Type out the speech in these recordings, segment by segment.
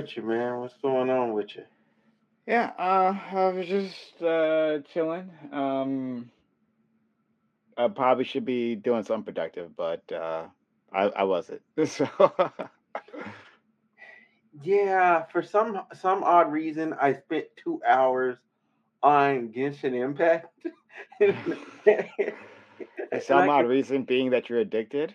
with you, man? What's going on with you? Yeah, uh, I was just uh chilling. Um, I probably should be doing something productive, but uh, I I wasn't. So Yeah, for some some odd reason, I spent two hours on Genshin Impact, some odd reason being that you're addicted.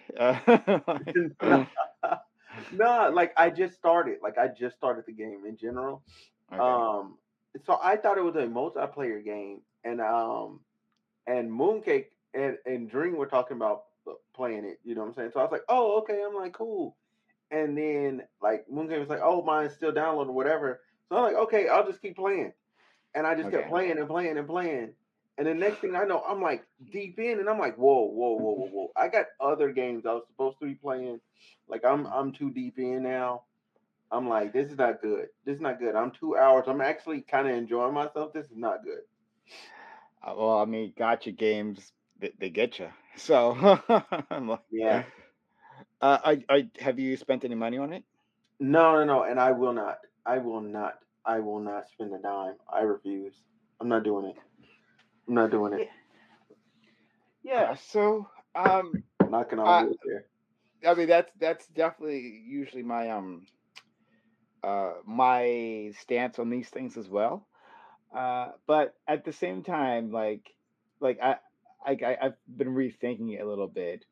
No, like I just started, like I just started the game in general. okay. Um, so I thought it was a multiplayer game, and um, and Mooncake and and Dream were talking about uh, playing it. You know what I'm saying? So I was like, oh, okay. I'm like, cool. And then like Mooncake was like, oh, mine's still downloading, whatever. So I'm like, okay, I'll just keep playing. And I just kept playing and playing and playing. And the next thing I know, I'm like deep in, and I'm like, whoa, whoa, whoa, whoa, whoa. I got other games I was supposed to be playing. Like I'm I'm too deep in now. I'm like, this is not good. This is not good. I'm two hours. I'm actually kind of enjoying myself. This is not good. Uh, well, I mean, gacha games they, they get you. So, I'm like, Yeah. uh, I, I have you spent any money on it? No, no, no. And I will not. I will not. I will not spend a dime. I refuse. I'm not doing it. I'm not doing it. Yeah. So, um, knocking on wood there. I mean that's that's definitely usually my um uh my stance on these things as well. Uh, but at the same time, like like I I I- I've been rethinking it a little bit,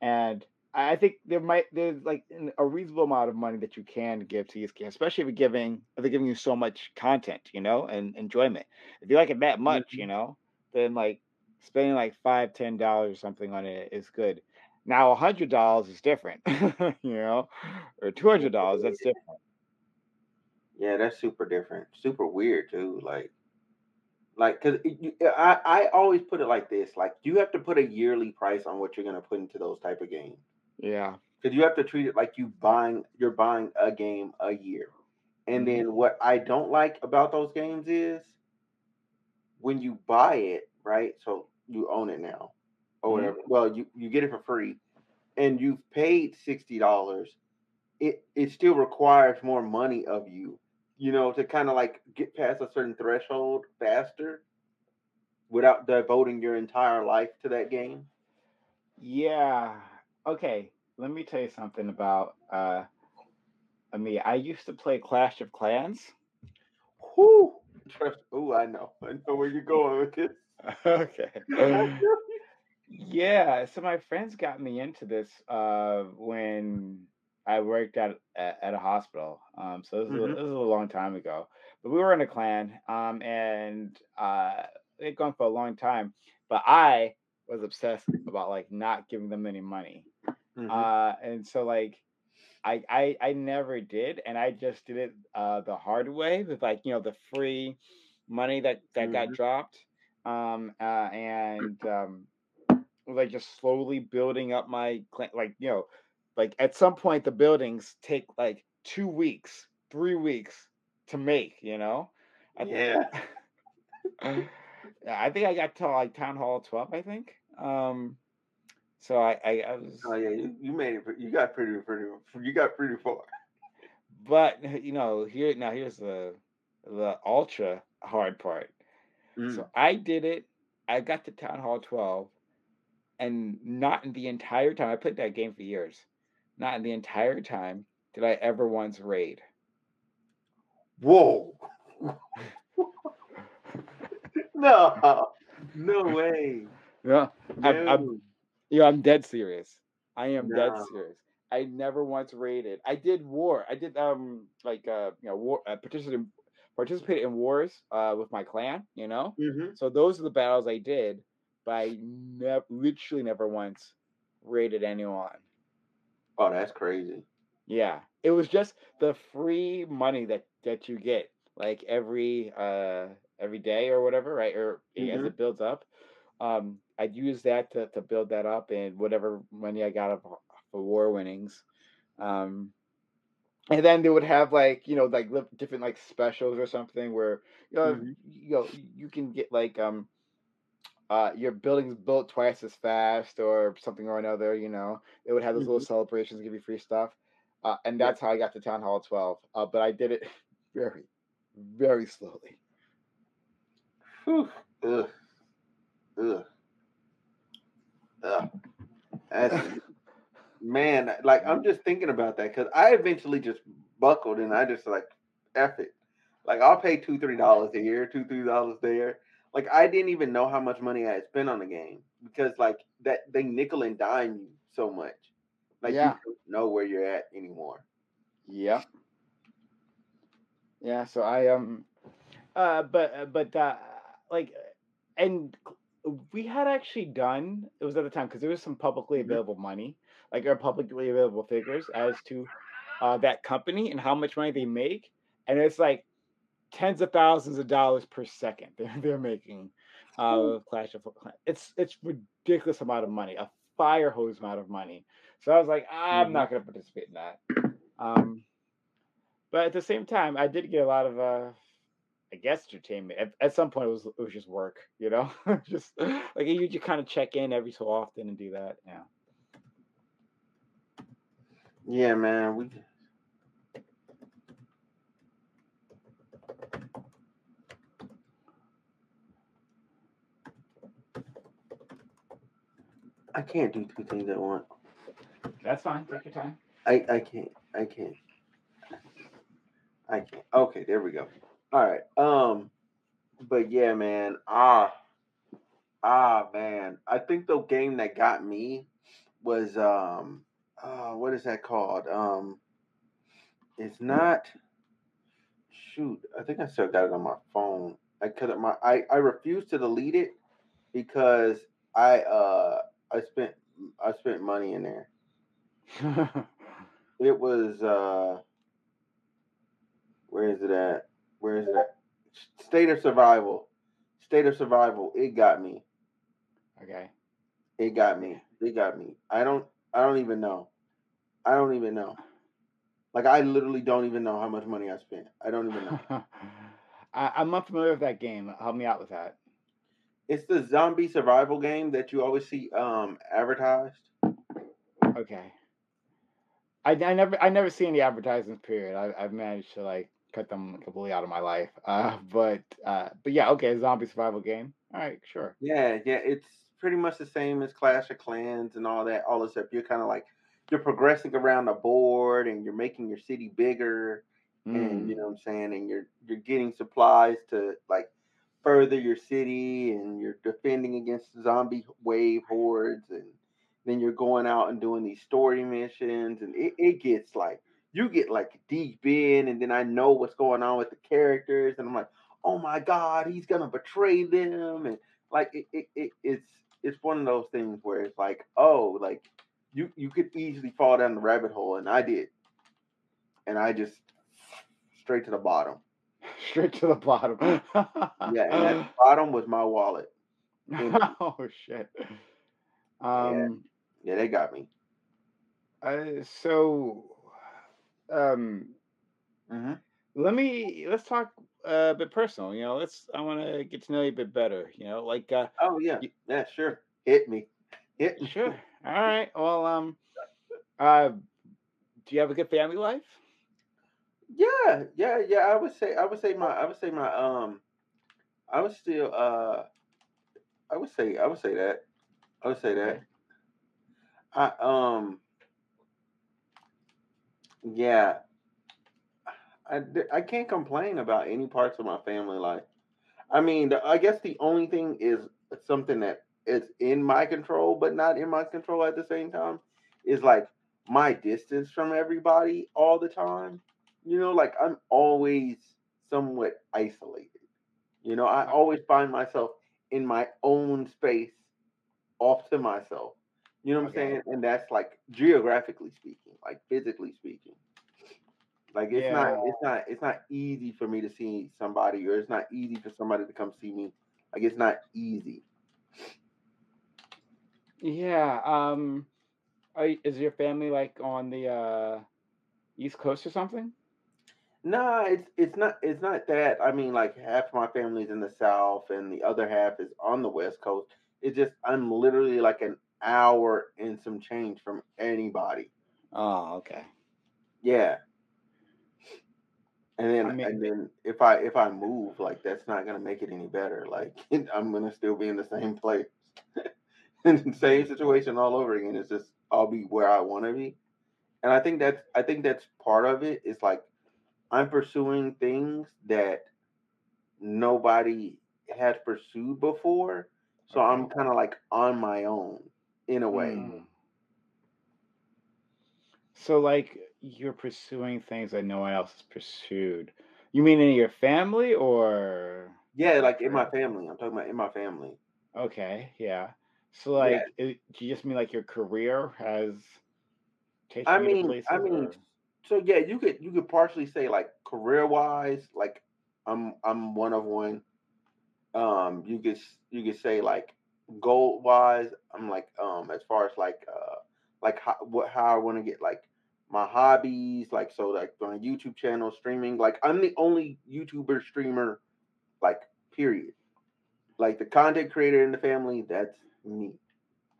and I think there might there's like a reasonable amount of money that you can give to these games, especially if you're giving if they're giving you so much content, you know, and enjoyment. If you like it that much, you Mhm. know, then like spending like five, ten dollars or something on it is good. Now a hundred dollars is different, you know, or two hundred dollars that's different. Yeah, that's super different. Super weird too. Like, like, cause I I always put it like this. Like, you have to put a yearly price on what you're gonna put into those type of games. Yeah. Because you have to treat it like you buying you're buying a game a year. And hmm then what I don't like about those games is when you buy it, right? So you own it now or hmm. Well, you you get it for free, and you've paid sixty dollars. It it still requires more money of you, you know, to kind of like get past a certain threshold faster without devoting your entire life to that game. Yeah. Okay. Let me tell you something about uh I me. I used to play Clash of Clans. Whoo! Oh, I know. I know where you're going with this. Okay. Yeah, so my friends got me into this uh when I worked at at, a hospital. Um so this was, a- this was a long time ago. But we were in a clan um and uh they'd gone for a long time, but I was obsessed about like not giving them any money. hmm Uh and so like I I I never did, and I just did it uh the hard way with like you know the free money that that got hmm dropped, um uh, and um like just slowly building up my. Like you know, like at some point the buildings take like two weeks, three weeks to make. You know, I think Yeah. I think I got to like town hall twelve. I think. Um, so I I, I was Oh yeah, you, you made it. You got pretty, pretty. You got pretty far. But you know, here now here's the the ultra hard part. Mm. So I did it. I got to Town Hall 12, and not in the entire time I played that game for years. Not in the entire time did I ever once raid. Whoa! No, no way. Yeah, I'm, I'm you know, I'm dead serious. I am dead serious. I never once raided. I did war. I did um like uh you know war uh, participated participated in wars uh with my clan. You know, hmm so those are the battles I did, but I never literally never once raided anyone. Oh, that's crazy. Yeah, it was just the free money that that you get like every uh every day or whatever, right? Or a- as hmm it builds up. Um, I'd use that to, to build that up and whatever money I got of, for war winnings. Um, and then they would have like you know like different like specials or something where you know hmm you know you can get like um uh your building's built twice as fast or something or another. You know they would have those little hmm celebrations, give you free stuff. uh, and that's how I got to Town Hall 12. Uh, but I did it very, very slowly. Whew. Ugh. Ugh. Ugh. That's, man, like I'm just thinking about that because I eventually just buckled and I just like F it. Like I'll pay two, three dollars a year, two, three dollars there. Like I didn't even know how much money I had spent on the game because like that they nickel and dime you so much. Like Yeah. you don't know where you're at anymore. Yeah. Yeah. So I um, uh, but uh, but uh, like, and we had actually done. It was at the time because there was some publicly Mhm. available money, like or publicly available figures as to uh, that company and how much money they make, and it's like tens of thousands of dollars per second they're, they're making uh Clash of Clans. It's it's ridiculous amount of money, a fire hose amount of money. So I was like, I'm Mhm. not going to participate in that. Um, but at the same time, I did get a lot of, uh, I guess, entertainment. At, at some point, it was it was just work, you know, just like you just kind of check in every so often and do that. Yeah. Yeah, man. We I can't do two things at once. That's fine. Take your time. I I can't. I can't. I can't. Okay, there we go. All right. Um, but yeah, man. Ah, ah, man. I think the game that got me was um, uh, what is that called? Um, it's not. Shoot, I think I still got it on my phone. I could my I I refuse to delete it because I uh I spent I spent money in there. It was uh where is it at? Where is it at? State of Survival. State of Survival. It got me. okay. It got me. It got me. I don't I don't even know. I don't even know. Like I literally don't even know how much money I spent. I don't even know. I, I'm unfamiliar with that game. Help me out with that. It's the zombie survival game that you always see um advertised. Okay. I, I never I never see any advertisements. Period. I, I've managed to like cut them completely out of my life. Uh, but uh, but yeah, okay, zombie survival game. All right, sure. Yeah, yeah, it's pretty much the same as Clash of Clans and all that. All except you're kind of like you're progressing around the board and you're making your city bigger, and you Mm, know what I'm saying, and you're you're getting supplies to like further your city, and you're defending against zombie wave hordes, and then you're going out and doing these story missions, and it, it gets like you get like deep in, and then I know what's going on with the characters, and I'm like, oh my god, he's gonna betray them, and like it, it, it it's it's one of those things where it's like, oh, like you you could easily fall down the rabbit hole, and I did, and I just straight to the bottom. straight to the bottom. Yeah, and at the bottom was my wallet. oh shit. Um. Yeah, they got me. Uh, so, um, hmm let me let's talk uh, a bit personal. You know, let's. I want to get to know you a bit better. You know, like uh, Oh yeah, y- yeah, sure. Hit me, hit me. sure. All right. Well, um, uh, do you have a good family life? Yeah, yeah, yeah. I would say, I would say my, I would say my, um, I would still, uh, I would say, I would say that, I would say that. I, um, yeah, I, I can't complain about any parts of my family life. I mean, the, I guess the only thing is something that is in my control, but not in my control at the same time, is like my distance from everybody all the time. You know, like I'm always somewhat isolated. You know, I always find myself in my own space, off to myself. You know what I'm saying? And that's like geographically speaking, like physically speaking. Like it's not it's not it's not easy for me to see somebody or it's not easy for somebody to come see me. Like it's not easy. Yeah. Um, are, y- is your family like on the uh East Coast or something? Nah, it's it's not it's not that. I mean, like half of my family's in the south and the other half is on the west coast. It's just I'm literally like an hour and some change from anybody. Oh, okay. Yeah. And then I mean, and then if I if I move, like that's not gonna make it any better. Like I'm gonna still be in the same place. in the same situation all over again. It's just I'll be where I wanna be. And I think that's I think that's part of it. It's like I'm pursuing things that nobody has pursued before. So okay. I'm kind of like on my own in a way. Hmm. So like you're pursuing things that no one else has pursued. You mean in your family or Yeah, like in my family. I'm talking about in my family. Okay, yeah. So Yeah. like it, do you just mean like your career has I taken you to mean, I mean, or so yeah, you could you could partially say like career wise, like I'm I'm one of one. Um, you could you could say like goal wise, I'm like um as far as like uh like how, what how I want to get like my hobbies, like so like on YouTube channel streaming, like I'm the only YouTuber streamer like period. Like the content creator in the family, that's me.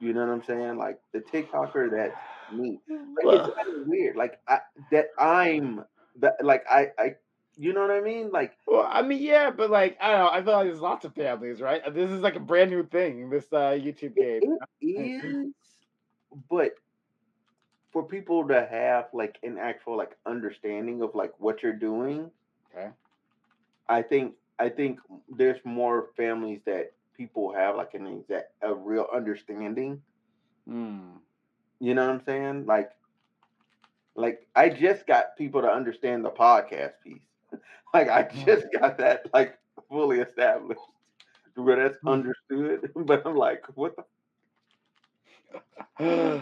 You know what I'm saying? Like the TikToker, that's me. Like it's kind of weird. Like I, that I'm that like I I you know what I mean? Like well, I mean, yeah, but like I don't know. I feel like there's lots of families, right? This is like a brand new thing. This uh, YouTube game. it is, but for people to have like an actual like understanding of like what you're doing, Okay. I think I think there's more families that people have like an exact a real understanding. Hmm. You know what I'm saying? Like like I just got people to understand the podcast piece. Like I just got that like fully established where that's understood. But I'm like, what the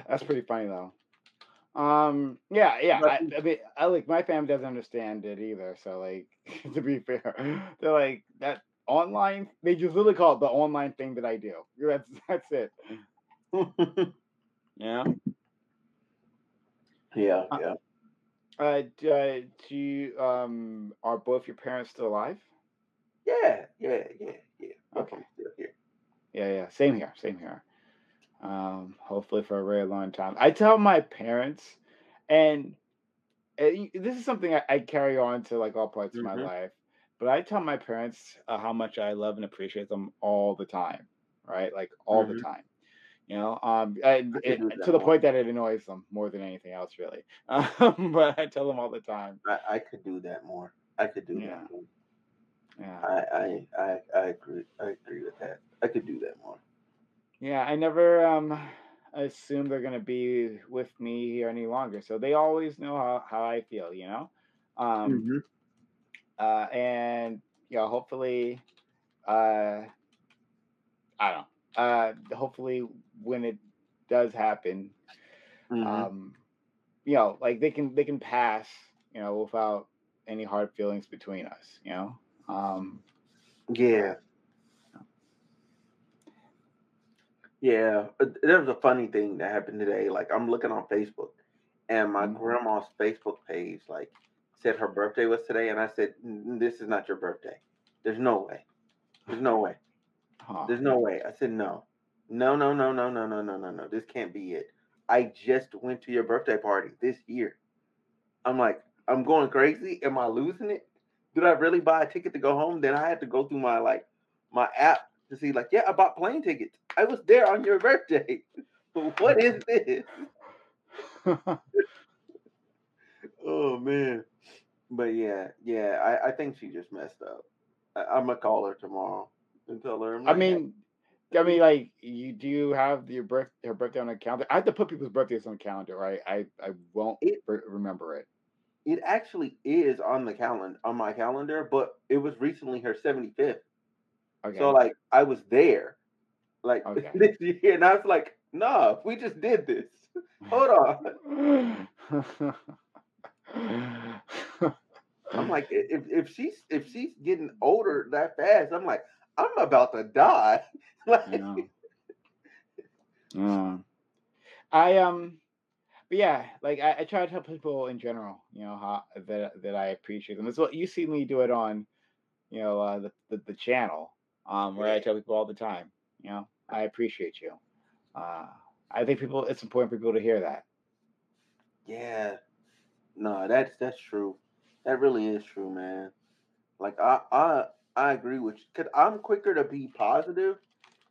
That's pretty funny though. Um, yeah, yeah. I, I mean, I like my family doesn't understand it either. So like, to be fair, they're like that online. They just literally call it the online thing that I do. That's that's it. Yeah. Yeah, Uh, yeah. uh, d- uh, do you um are both your parents still alive? Yeah, yeah, yeah, yeah. Okay. Yeah, yeah. Same here. Same here. Um, hopefully for a very long time. I tell my parents, and uh, this is something I, I carry on to like all parts of my hmm life. But I tell my parents uh, how much I love and appreciate them all the time, right? Like all the hmm time. You know, um, I, it, to the more. point that it annoys them more than anything else, really. Um, but I tell them all the time. I, I could do that more. I could do that Yeah, more. yeah, I, I, I, I agree. I agree with that. I could do that more. Yeah. I never um assume they're gonna be with me here any longer, so they always know how, how I feel. You know, um, hmm uh, and you know, hopefully, uh, I don't know. Uh, hopefully, when it does happen, hmm um, you know, like they can they can pass, you know, without any hard feelings between us. You know, um, Yeah, yeah. Uh, There was a funny thing that happened today. Like I'm looking on Facebook, and my mm, grandma's Facebook page like said her birthday was today, and I said, "This is not your birthday. There's no way. There's no way. huh, There's no way." I said, "No, no, no, no, no, no, no, no, no, no. This can't be it. I just went to your birthday party this year. I'm like, I'm going crazy. Am I losing it? Did I really buy a ticket to go home? Then I had to go through my like my app to see like, yeah, I bought plane tickets. I was there on your birthday. what is this? Oh man. But yeah, yeah, I, I think she just messed up. I, I'm gonna call her tomorrow and tell her I'm I mean, I mean, like you do you have your birth her birthday on a calendar? I have to put people's birthdays on the calendar, right? I I won't it re- remember it. it actually is on the calendar on my calendar, but it was recently her 75th. Okay. So like I was there like okay. this year, and I was like, nah, we just did this. Hold on. I'm like, if if she's if she's getting older that fast, I'm like, I'm about to die. like, yeah. Yeah. I um but yeah, like I, I try to tell people in general, you know, how that that I appreciate them. That's what you see me do it on, you know, uh, the, the the channel, um, where I tell people all the time, you know, I appreciate you. Uh, I think people, it's important for people to hear that. yeah, No, that's that's true. That really is true, man. Like I I I agree with you. Cause I'm quicker to be positive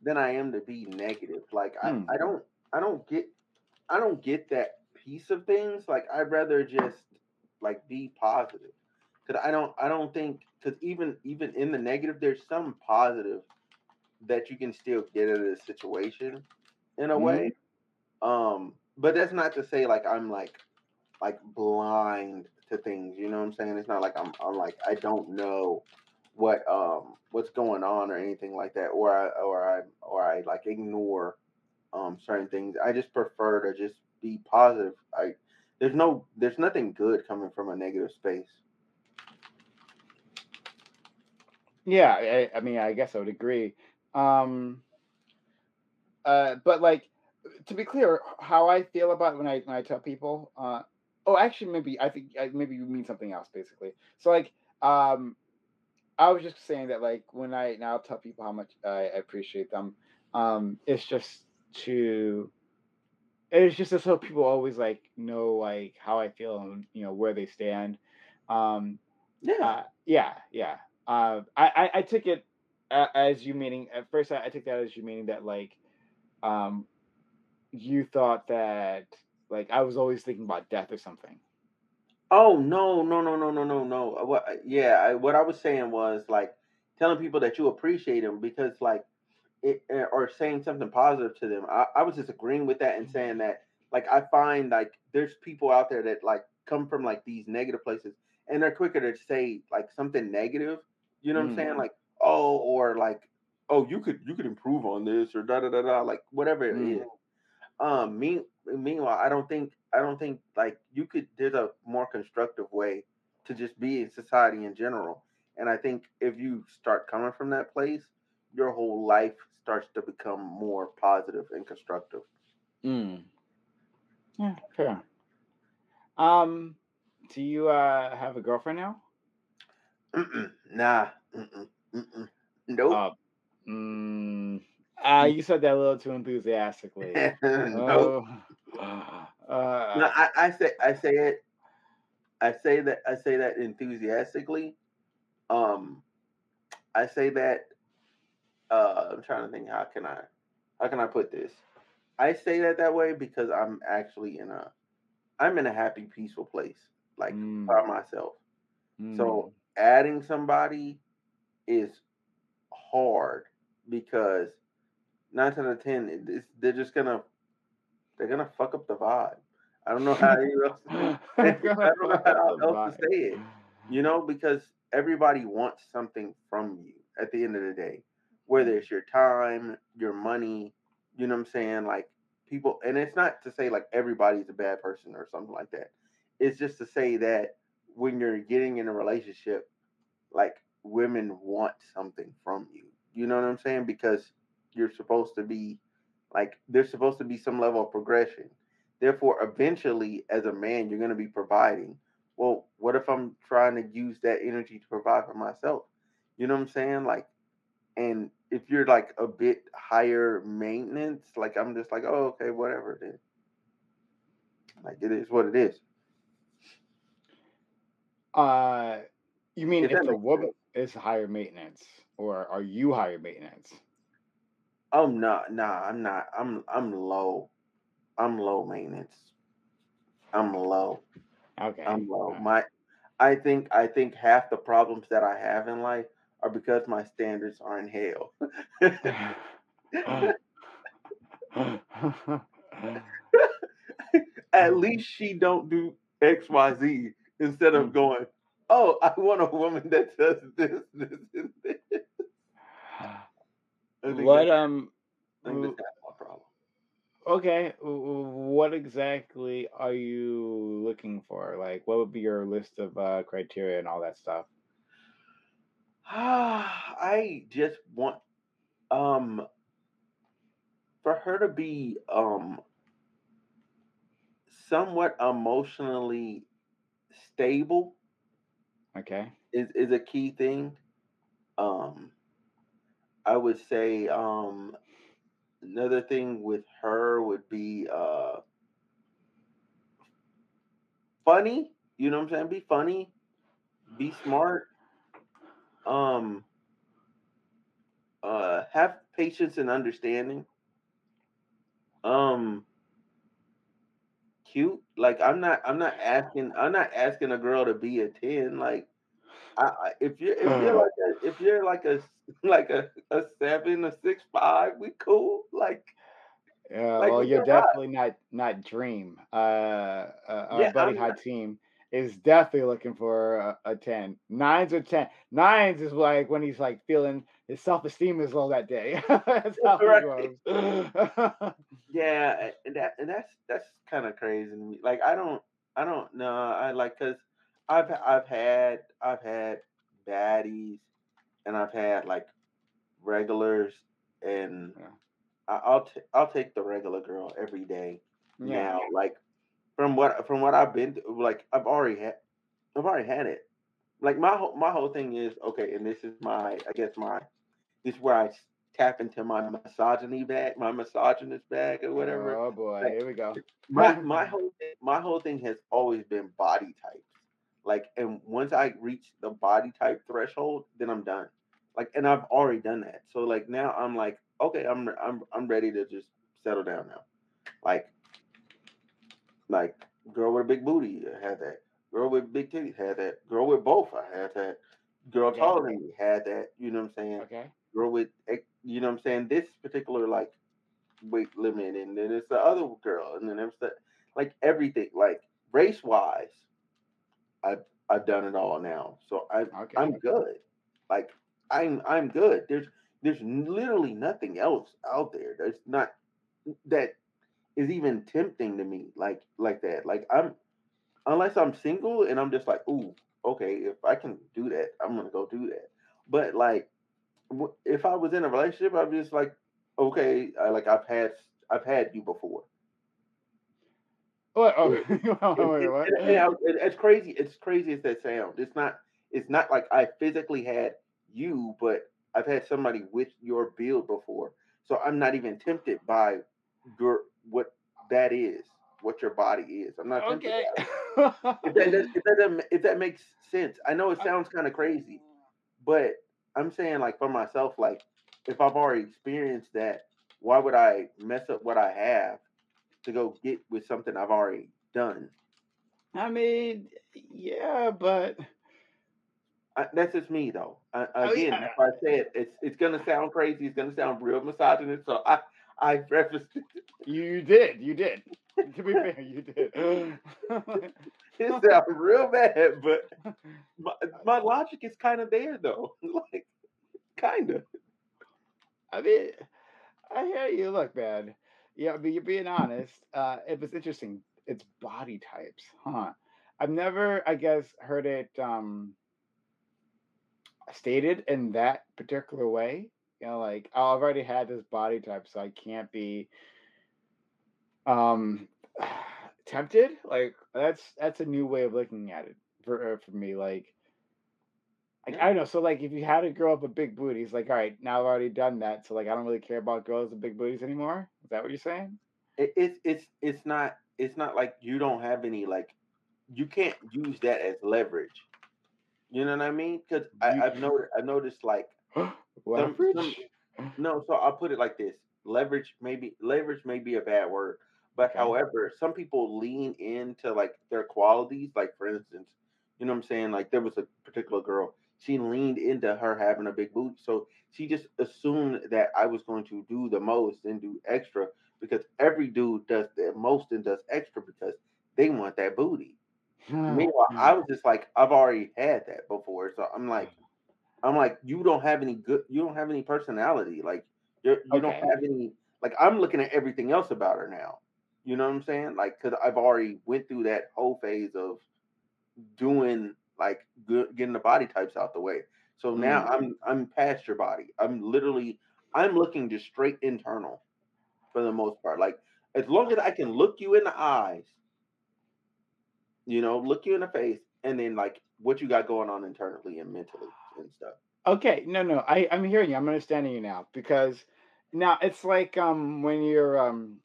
than I am to be negative. Like I, Hmm. I don't I don't get I don't get that piece of things. Like I'd rather just like be positive. Cause I don't I don't think because even even in the negative there's some positive that you can still get out of the situation in a Mhm. way. Um, but that's not to say like I'm like like blind to things. You know what I'm saying? It's not like I'm I'm like I don't know what um what's going on or anything like that, or I or I or I like ignore um certain things. I just prefer to just be positive. I there's no there's nothing good coming from a negative space. Yeah, I, I mean, I guess I would agree. Um, uh, but like, to be clear, how I feel about when I when I tell people, uh, oh, actually, maybe I think maybe you mean something else, basically. So like, um, I was just saying that like when I now tell people how much I appreciate them, um, it's just to it's just so people always like know like how I feel and you know where they stand. Um, Yeah. uh, yeah, yeah. Uh, I, I I took it as you meaning at first. I, I took that as you meaning that like, um, you thought that like I was always thinking about death or something. Oh no no no no no no no. Uh, What? Yeah, I, what I was saying was like telling people that you appreciate them because like it eh, or saying something positive to them. I, I was just agreeing with that and saying that like I find like there's people out there that like come from like these negative places and they're quicker to say like something negative. You know what I'm saying? Mm, Like oh or like oh you could you could improve on this or da da da da like whatever it mm, is. Um, mean, meanwhile, I don't think I don't think like you could. There's a more constructive way to just be in society in general, and I think if you start coming from that place, your whole life starts to become more positive and constructive. mm. Yeah, fair. Um, do you uh have a girlfriend now? Mm-mm, nah, mm-mm, mm-mm, nope, Uh, mm, uh, you said that a little too enthusiastically. nope. Oh, No, uh, I, I say I say it. I say that I say that enthusiastically. Um, I say that. Uh, I'm trying to think. How can I? How can I put this? I say that that way because I'm actually in a I'm in a happy, peaceful place, like by mm, myself. mm, So adding somebody is hard because nine out of ten, they're just gonna they're gonna fuck up the vibe. I don't know how you else. I don't know how else to say it. You know, because everybody wants something from you at the end of the day, whether it's your time, your money. You know what I'm saying? Like people, and it's not to say like everybody's a bad person or something like that. It's just to say that when you're getting in a relationship, like women want something from you. You know what I'm saying? Because you're supposed to be like there's supposed to be some level of progression. Therefore, eventually, as a man, you're going to be providing. Well, what if I'm trying to use that energy to provide for myself? You know what I'm saying? Like, and if you're like a bit higher maintenance, like I'm just like, oh, okay, whatever then. Like it is what it is. Uh, you mean If if the woman sense. Is higher maintenance, or are you higher maintenance? Oh no, nah, I'm not. I'm I'm low. I'm low maintenance. I'm low. Okay. I'm low. My I think I think half the problems that I have in life are because my standards are in hell. At least she don't do X Y Z instead of Mm. going, oh, I want a woman that does this, this, and this. What um that's my problem. okay, what exactly are you looking for? Like what would be your list of uh criteria and all that stuff? I just want um for her to be um somewhat emotionally stable Okay. is, is a key thing. Um I would say um another thing with her would be uh funny. You know what I'm saying? Be funny, be smart. Um, uh, have patience and understanding. Um, cute. Like I'm not. I'm not asking. I'm not asking a girl to be a ten. Like, I, if you're if you're like a if you're like a like a a seven, a six, five, we cool. Like, Yeah, like well, you're definitely not not Dream. Uh, uh our Yeah, buddy I'm is definitely looking for a, a 10. Nines or 10. Nines is like when he's like feeling his self-esteem is low that day. That's how Right. goes. Yeah, and that and that's that's kind of crazy to me. Like I don't I don't know. I like because I've I've had I've had baddies and I've had like regulars and Yeah. I, I'll t- I'll take the regular girl every day Yeah. now. Like from what from what I've been through, like I've already had I've already had it. Like my whole my whole thing is okay, and this is my I guess my this is where I tap into my misogyny bag, my misogynist bag or whatever. Oh boy, Like here we go. my my whole thing, my whole thing has always been body types. Like, and once I reach the body type threshold, then I'm done. Like, and I've already done that. So like now I'm like, okay, I'm I'm I'm ready to just settle down now. Like, like girl with a big booty, I had that. Girl with big titties had that. Girl with both, I had that. Girl Okay. taller than me had that. You know what I'm saying? Okay. Girl with, you know what I'm saying? This particular like weight limit, and then it's the other girl, and then there's the like everything, like race wise, I've I've done it all now, so I Okay. I'm good. Like I'm I'm good. There's there's literally nothing else out there that's not that is even tempting to me like like that. Like I'm unless I'm single and I'm just like, ooh, okay, if I can do that, I'm gonna go do that. But like, if I was in a relationship, I'm just like, okay, I, like I've had I've had you before. What? Oh, It, wait, it, wait, it, what? it, and it- it's crazy. It's crazy as that sounds. It's not. It's not like I physically had you, but I've had somebody with your build before. So I'm not even tempted by your what that is, what your body is. I'm not tempted Okay. If that if that if that makes sense, I know it sounds kind of crazy, but I'm saying like for myself, like if I've already experienced that, why would I mess up what I have to go get with something I've already done? I mean, yeah, but I, that's just me though. I, oh, I mean, again, I, if I say it, it's it's gonna sound crazy. It's gonna sound real misogynist. So I I prefaced it. you, you did, you did. To be fair, you did. It sounds real bad, but my, my logic is kind of there though. like kind of. I mean, I hear you. Look, man. Yeah, but you're being honest. Uh, it was interesting. It's body types, huh? I've never, I guess, heard it um stated in that particular way. You know, like oh, I've already had this body type, so I can't be um tempted. Like that's that's a new way of looking at it for uh, for me. Like like. I don't know. So like if you had a girl with a big booty, it's like all right, now I've already done that. So like I don't really care about girls with big booties anymore. Is that what you're saying? It, it's it's it's not it's not like you don't have any like you can't use that as leverage. You know what I mean? Because I've noticed I noticed like some some leverage? no. So I'll put it like this: leverage maybe leverage may be a bad word, but however, some people lean into like their qualities. Like for instance, you know what I'm saying? Like there was a particular girl. She leaned into her having a big booty, so she just assumed that I was going to do the most and do extra because every dude does the most and does extra because they want that booty. Meanwhile, hmm. I was just like, I've already had that before, so I'm like, hmm. I'm like, you don't have any good, you don't have any personality, like you're, you don't have any, like I'm looking at everything else about her now. You know what I'm saying? Like, cause I've already went through that whole phase of doing like good, getting the body types out the way. So now Mm. I'm I'm past your body. I'm literally I'm looking just straight internal for the most part. Like as long as I can look you in the eyes, you know, look you in the face, and then like what you got going on internally and mentally and stuff. Okay, no, no, I I'm hearing you. I'm understanding you now because now it's like um when you're um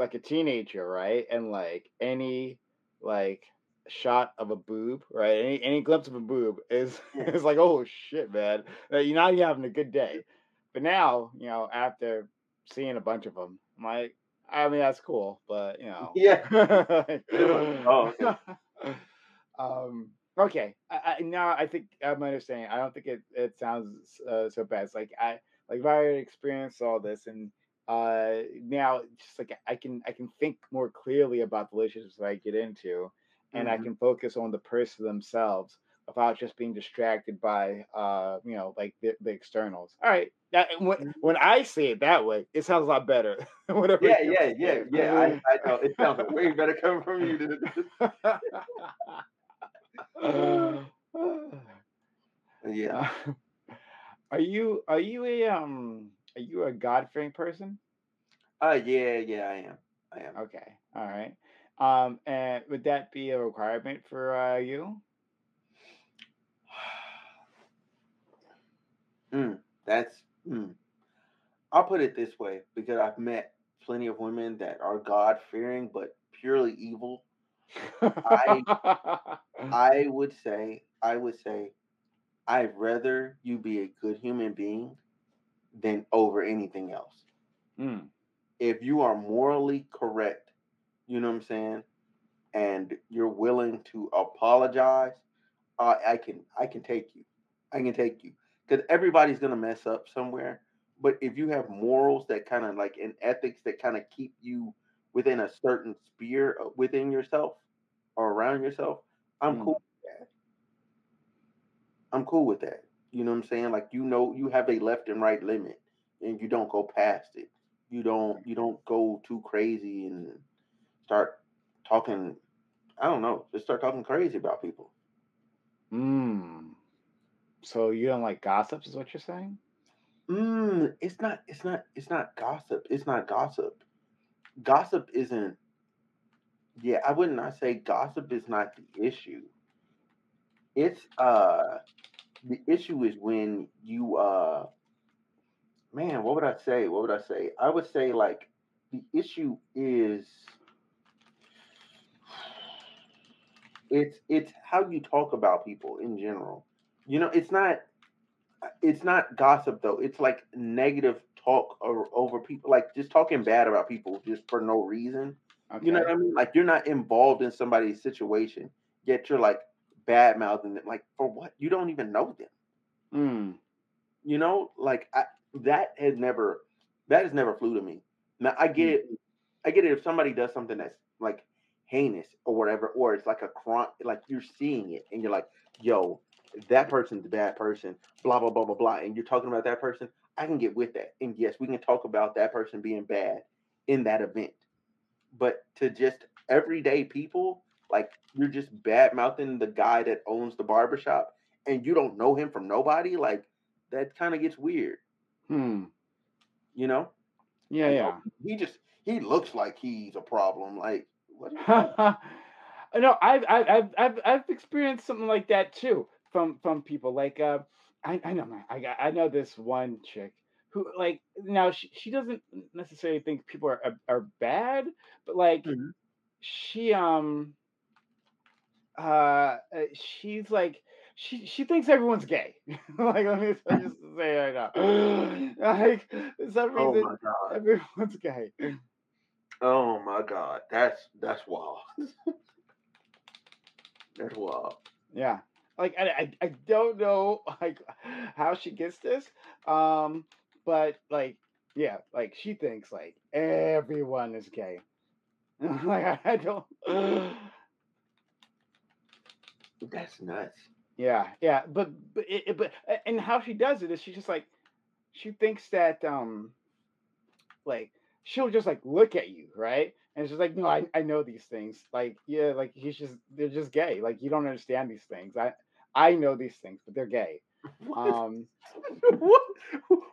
like a teenager, right? And like any like shot of a boob, right? Any any glimpse of a boob is is like, oh shit, man, you're not even having a good day. But now, you know, after seeing a bunch of them, I'm like, I mean, that's cool, but you know, yeah. oh, okay. um, okay. I, I, now I think I'm understanding. I don't think it it sounds uh, so bad. It's like I like if I experienced all this and uh now just like I can I can think more clearly about the relationships that I get into and mm-hmm. I can focus on the person themselves without just being distracted by uh you know like the, the externals. All right. That, when, mm-hmm. when I say it that way, it sounds a lot better. Whatever. Yeah, yeah, yeah, yeah. I, I know it sounds way better coming from you. yeah. Are you are you a um are you a God fearing person? Uh yeah, yeah, I am. I am. Okay. All right. Um and would that be a requirement for uh you? mm, that's mm. I'll put it this way because I've met plenty of women that are God fearing but purely evil. I I would say I would say I'd rather you be a good human being than over anything else. Mm. If you are morally correct, you know what I'm saying, and you're willing to apologize, uh, I can I can take you. I can take you because everybody's gonna mess up somewhere. But if you have morals that kind of like and ethics that kind of keep you within a certain sphere uh, within yourself or around yourself, I'm mm. cool with that. I'm cool with that. You know what I'm saying? Like you know you have a left and right limit and you don't go past it. You don't you don't go too crazy and start talking I don't know, just start talking crazy about people. Hmm. So you don't like gossips is what you're saying? Mm, it's not it's not it's not gossip. It's not gossip. Gossip isn't yeah, I would not say gossip is not the issue. It's uh the issue is when you uh man, what would I say? What would I say? I would say like the issue is it's it's how you talk about people in general. You know, it's not it's not gossip though. It's like negative talk or, over people, like just talking bad about people just for no reason. Okay. You know what I mean? Like you're not involved in somebody's situation, yet you're like bad mouthing them. Like for what? You don't even know them. Mm. You know, like I, that has never that has never flew to me. Now I get mm. it. I get it if somebody does something that's like heinous or whatever, or it's like a crime, like you're seeing it and you're like, yo, that person's a bad person, blah, blah, blah, blah, blah. And you're talking about that person, I can get with that. And yes, we can talk about that person being bad in that event. But to just everyday people, like you're just bad mouthing the guy that owns the barbershop and you don't know him from nobody, like that kind of gets weird. Hmm. You know? Yeah, yeah. He just he looks like he's a problem. Like what? no, I've I've I've I've experienced something like that too from from people. Like uh, I I know I got I know this one chick who like now she, she doesn't necessarily think people are are, are bad, but like mm-hmm. she um uh she's like she she thinks everyone's gay. like let me just say right now. like some oh reason oh everyone's gay. Oh my god, that's that's wild. that's wild. Yeah, like I, I I don't know like how she gets this, um, but like yeah, like she thinks like everyone is gay. like I, I don't. That's nuts. Yeah, yeah, but but it, but and how she does it is she just like she thinks that um like she'll just like look at you, right? And she's like, no, I, I know these things. Like, yeah, like he's just they're just gay. Like you don't understand these things. I I know these things, but they're gay. What? Um what?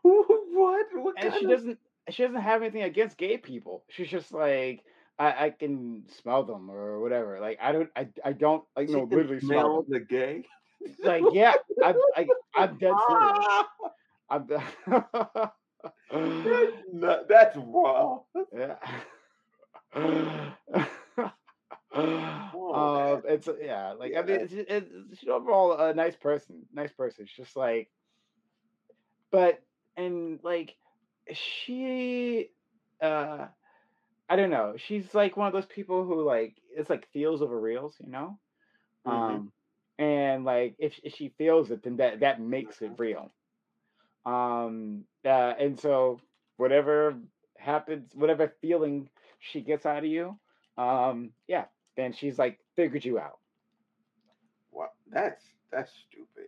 what? what and she of... doesn't she doesn't have anything against gay people. She's just like I, I can smell them or whatever. Like I don't I I don't like no literally smell the gay. Like yeah, I I I'm dead serious. I'm no, that's wild. Yeah. oh, uh, it's yeah, like I mean, it's, it's, she's overall a nice person, nice person. It's just like, but and like she, uh, I don't know. She's like one of those people who like it's like feels over reals, you know. hmm Um, and like if, if she feels it, then that that makes it hmm real. Um, uh, and so whatever happens, whatever feeling she gets out of you, um, yeah, then she's like figured you out. Wow, that's that's stupid.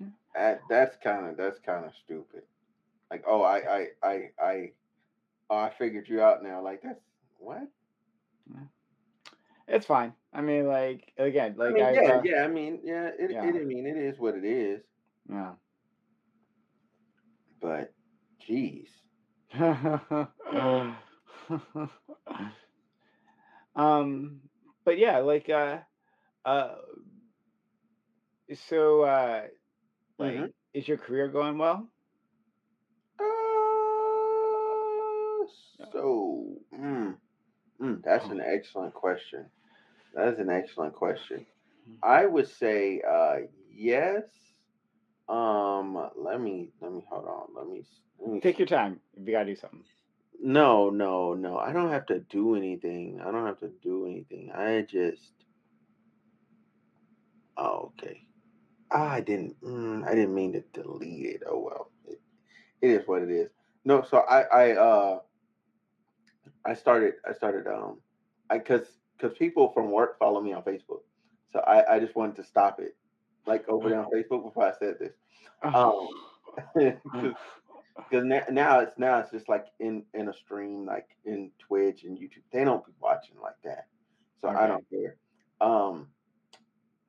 Yeah. That that's kind of that's kind of stupid. Like, oh, I I I I oh, I figured you out now. Like that's what? Yeah. It's fine. I mean, like again, I like mean, I've yeah, uh, yeah. I mean, yeah. It, it yeah, I mean, it is what it is. yeah. But, jeez. um, but yeah, like uh, uh, so uh, like, is your career going well? Uh, so, mm, mm, that's an excellent question. That is an excellent question. Mhm. I would say, uh, yes. Um, let me let me hold on. Let me let me Take your time if you gotta do something. No, no, no. I don't have to do anything. I don't have to do anything. I just. Oh, okay. Ah, I didn't. Mm, I didn't mean to delete it. Oh well. It, it is what it is. No, so I I uh I started I started um I cuz cuz people from work follow me on Facebook. So I I just wanted to stop it. Like over there on Facebook before I said this. Um cuz cuz now, now it's now it's just like in in a stream like in Twitch and YouTube. They don't be watching like that. So I don't care. Um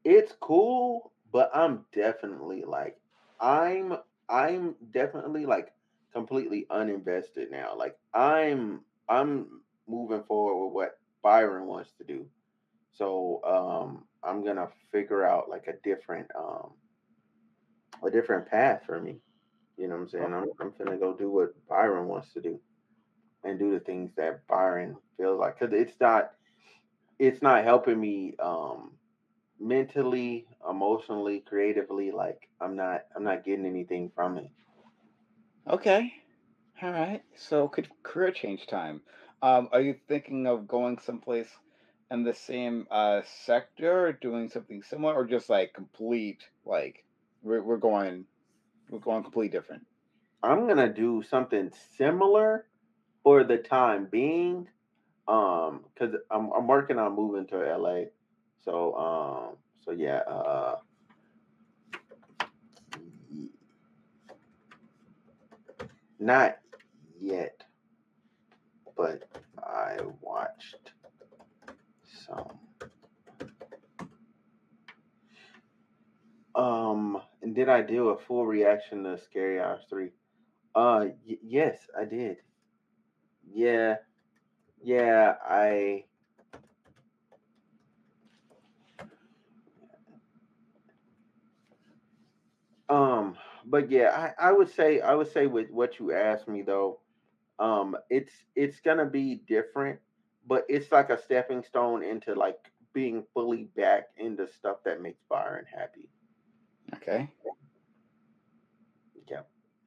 it's cool, but I'm definitely like I'm I'm definitely like completely uninvested now. Like I'm I'm moving forward with what Byron wants to do. So um I'm gonna figure out like a different um a different path for me. You know what I'm saying? I'm I'm gonna go do what Byron wants to do and do the things that Byron feels like because it's not it's not helping me um mentally, emotionally, creatively, like I'm not I'm not getting anything from it. okay. All right. So, could career change time? Um, are you thinking of going someplace in the same uh sector, or doing something similar, or just like complete like we're we're going we're going completely different? I'm gonna do something similar for the time being. Um, because I'm I'm working on moving to LA. So um so yeah, uh not yet, but I watched some um and did I do a full reaction to Scary Hours 3? Uh y- yes, I did. Yeah, yeah, I um but yeah, I I would say I would say with what you asked me though, um it's it's gonna be different, but it's like a stepping stone into like being fully back into stuff that makes Byron happy. Okay. Yeah.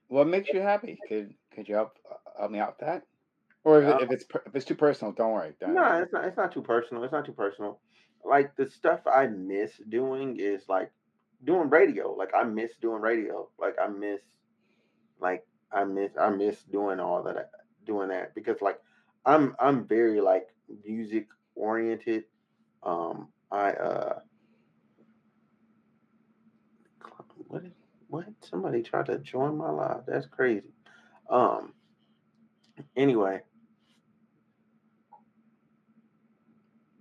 What makes you happy? Could could you help uh, help me out with that? Or if, it- if it's if it's too personal, don't worry. Don't, no, don't- it's not it's not too personal. It's not too personal. Like the stuff I miss doing is like doing radio. Like I miss doing radio. Like I miss like I miss I miss doing all that doing that because like I'm I'm very like music oriented. Um I uh what what somebody tried to join my live. That's crazy. Um anyway,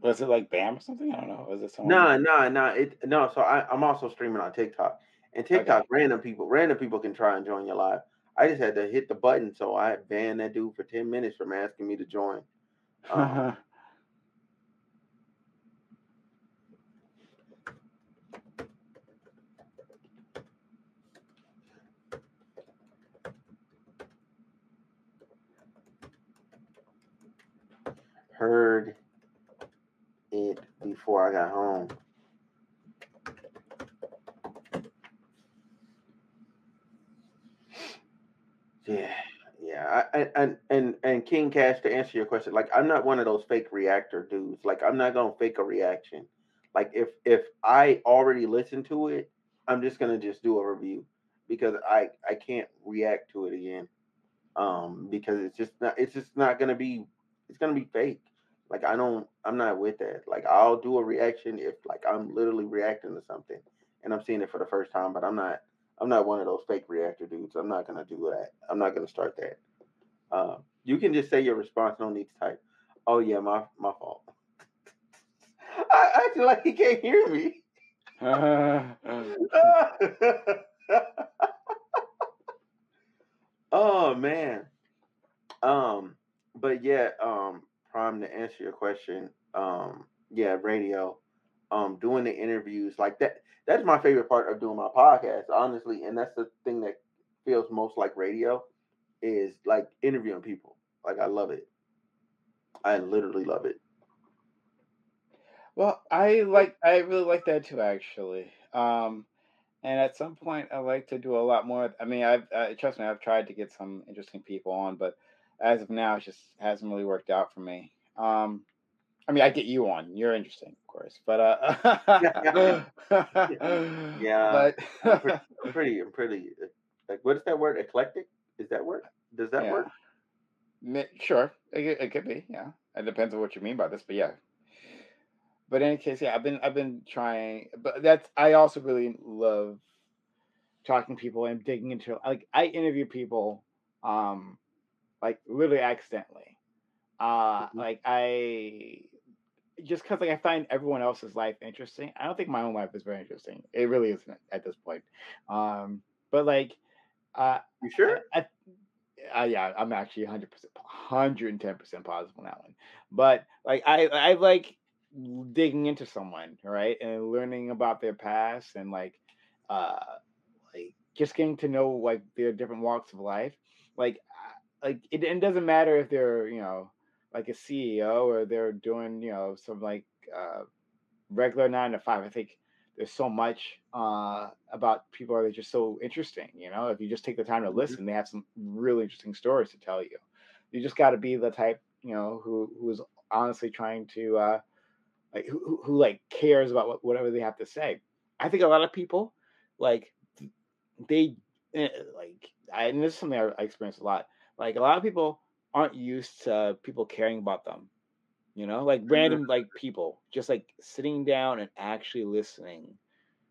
Was it like Bam or something? I don't know. Was it someone? No, no, no. it no so I, I'm also streaming on TikTok. And Okay. TikTok random people random people can try and join your live. I just had to hit the button so I banned that dude for 10 minutes from asking me to join. Um heard it before I got home. Yeah, yeah. And and and King Cash to answer your question, like I'm not one of those fake reactor dudes. Like I'm not gonna fake a reaction. Like if if I already listened to it, I'm just gonna just do a review because I I can't react to it again. Um, because it's just not it's just not gonna be it's gonna be fake. Like I don't I'm not with that. Like I'll do a reaction if like I'm literally reacting to something and I'm seeing it for the first time, but I'm not I'm not one of those fake reactor dudes. I'm not gonna do that. I'm not gonna start that. Uh, you can just say your response. No need to type. Oh yeah, my my fault. I, I feel like he can't hear me. oh man. Um, but yeah, um, prime to answer your question. Um, yeah, radio. Um, doing the interviews like that. That's my favorite part of doing my podcast, honestly, and that's the thing that feels most like radio is like interviewing people. Like I love it. I literally love it. Well, I like I really like that too, actually. Um, and at some point, I like to do a lot more. I mean, I've uh, trust me, I've tried to get some interesting people on, but as of now, it just hasn't really worked out for me. Um, I mean, I get you on. You're interesting, of course, but uh, yeah, but I'm pretty, I'm pretty, I'm pretty, like, what is that word? Eclectic? Is that word? Does that yeah. work? Sure, it, it could be. Yeah, it depends on what you mean by this, but yeah. But in any case, yeah, I've been I've been trying, but that's I also really love talking to people and digging into like I interview people, um, like literally accidentally. Uh, mm-hmm. like I just because like I find everyone else's life interesting. I don't think my own life is very interesting. It really isn't at this point. Um, but like, uh, you sure? I, uh, yeah, I'm actually 100 percent, 110 percent positive on that one. But like, I I like digging into someone, right, and learning about their past and like, uh, like just getting to know like their different walks of life. Like, like it, it doesn't matter if they're you know like a CEO or they're doing you know some like uh, regular nine to five. I think there's so much uh, about people that are just so interesting. You know, if you just take the time to mm-hmm. listen, they have some really interesting stories to tell you. You just got to be the type, you know, who who is honestly trying to uh, like who, who, like cares about what, whatever they have to say. I think a lot of people like they eh, like I, and this is something I, I experience a lot. Like a lot of people aren't used to people caring about them you know like random like people just like sitting down and actually listening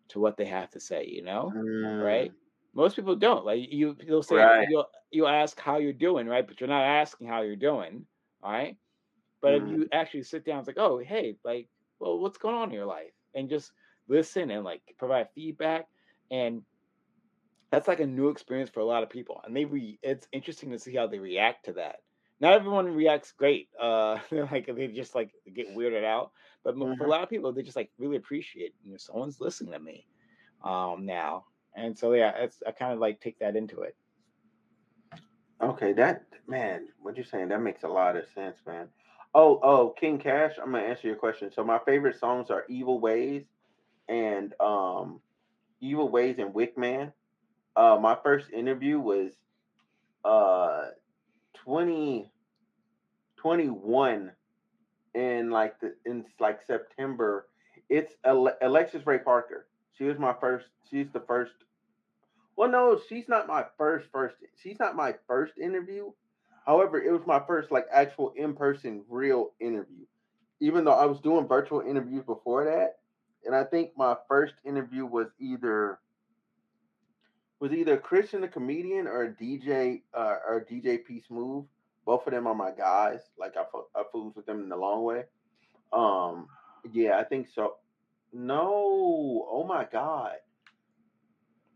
to what they have to say you know mm. right most people don't like you you'll say right. you'll, you ask how you're doing right but you're not asking how you're doing all right but mm. if you actually sit down it's like oh hey like well what's going on in your life and just listen and like provide feedback and that's like a new experience for a lot of people and they re- it's interesting to see how they react to that not everyone reacts great. Uh, like they just like get weirded out. But mm-hmm. for a lot of people, they just like really appreciate you know someone's listening to me um, now, and so yeah, it's I kind of like take that into it. Okay, that man, what you're saying that makes a lot of sense, man. Oh, oh, King Cash, I'm gonna answer your question. So my favorite songs are "Evil Ways" and um, "Evil Ways" and "Wick Man." Uh, my first interview was uh 20 21 in like the in like September. It's Ale- Alexis Ray Parker. She was my first. She's the first. Well, no, she's not my first. First, she's not my first interview. However, it was my first like actual in person real interview. Even though I was doing virtual interviews before that, and I think my first interview was either was either Christian the comedian or DJ uh, or DJ P Smooth. Both of them are my guys. Like I, I fools with them in the long way. Um, yeah, I think so. No, oh my god,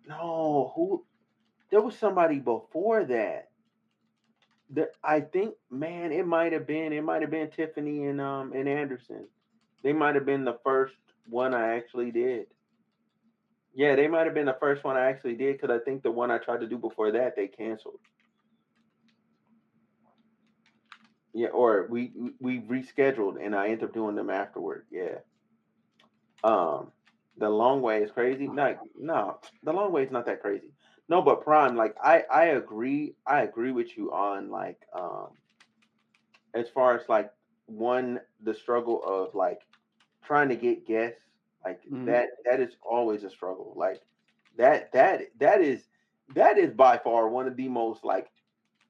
no. Who? There was somebody before that. That I think, man, it might have been. It might have been Tiffany and um and Anderson. They might have been the first one I actually did. Yeah, they might have been the first one I actually did because I think the one I tried to do before that they canceled. Yeah, or we we rescheduled and I ended up doing them afterward. Yeah. Um The long way is crazy. No, no, the long way is not that crazy. No, but Prime, like I, I agree. I agree with you on like, um, as far as like one, the struggle of like trying to get guests, like Mhm. that. That is always a struggle. Like that. That that is that is by far one of the most like.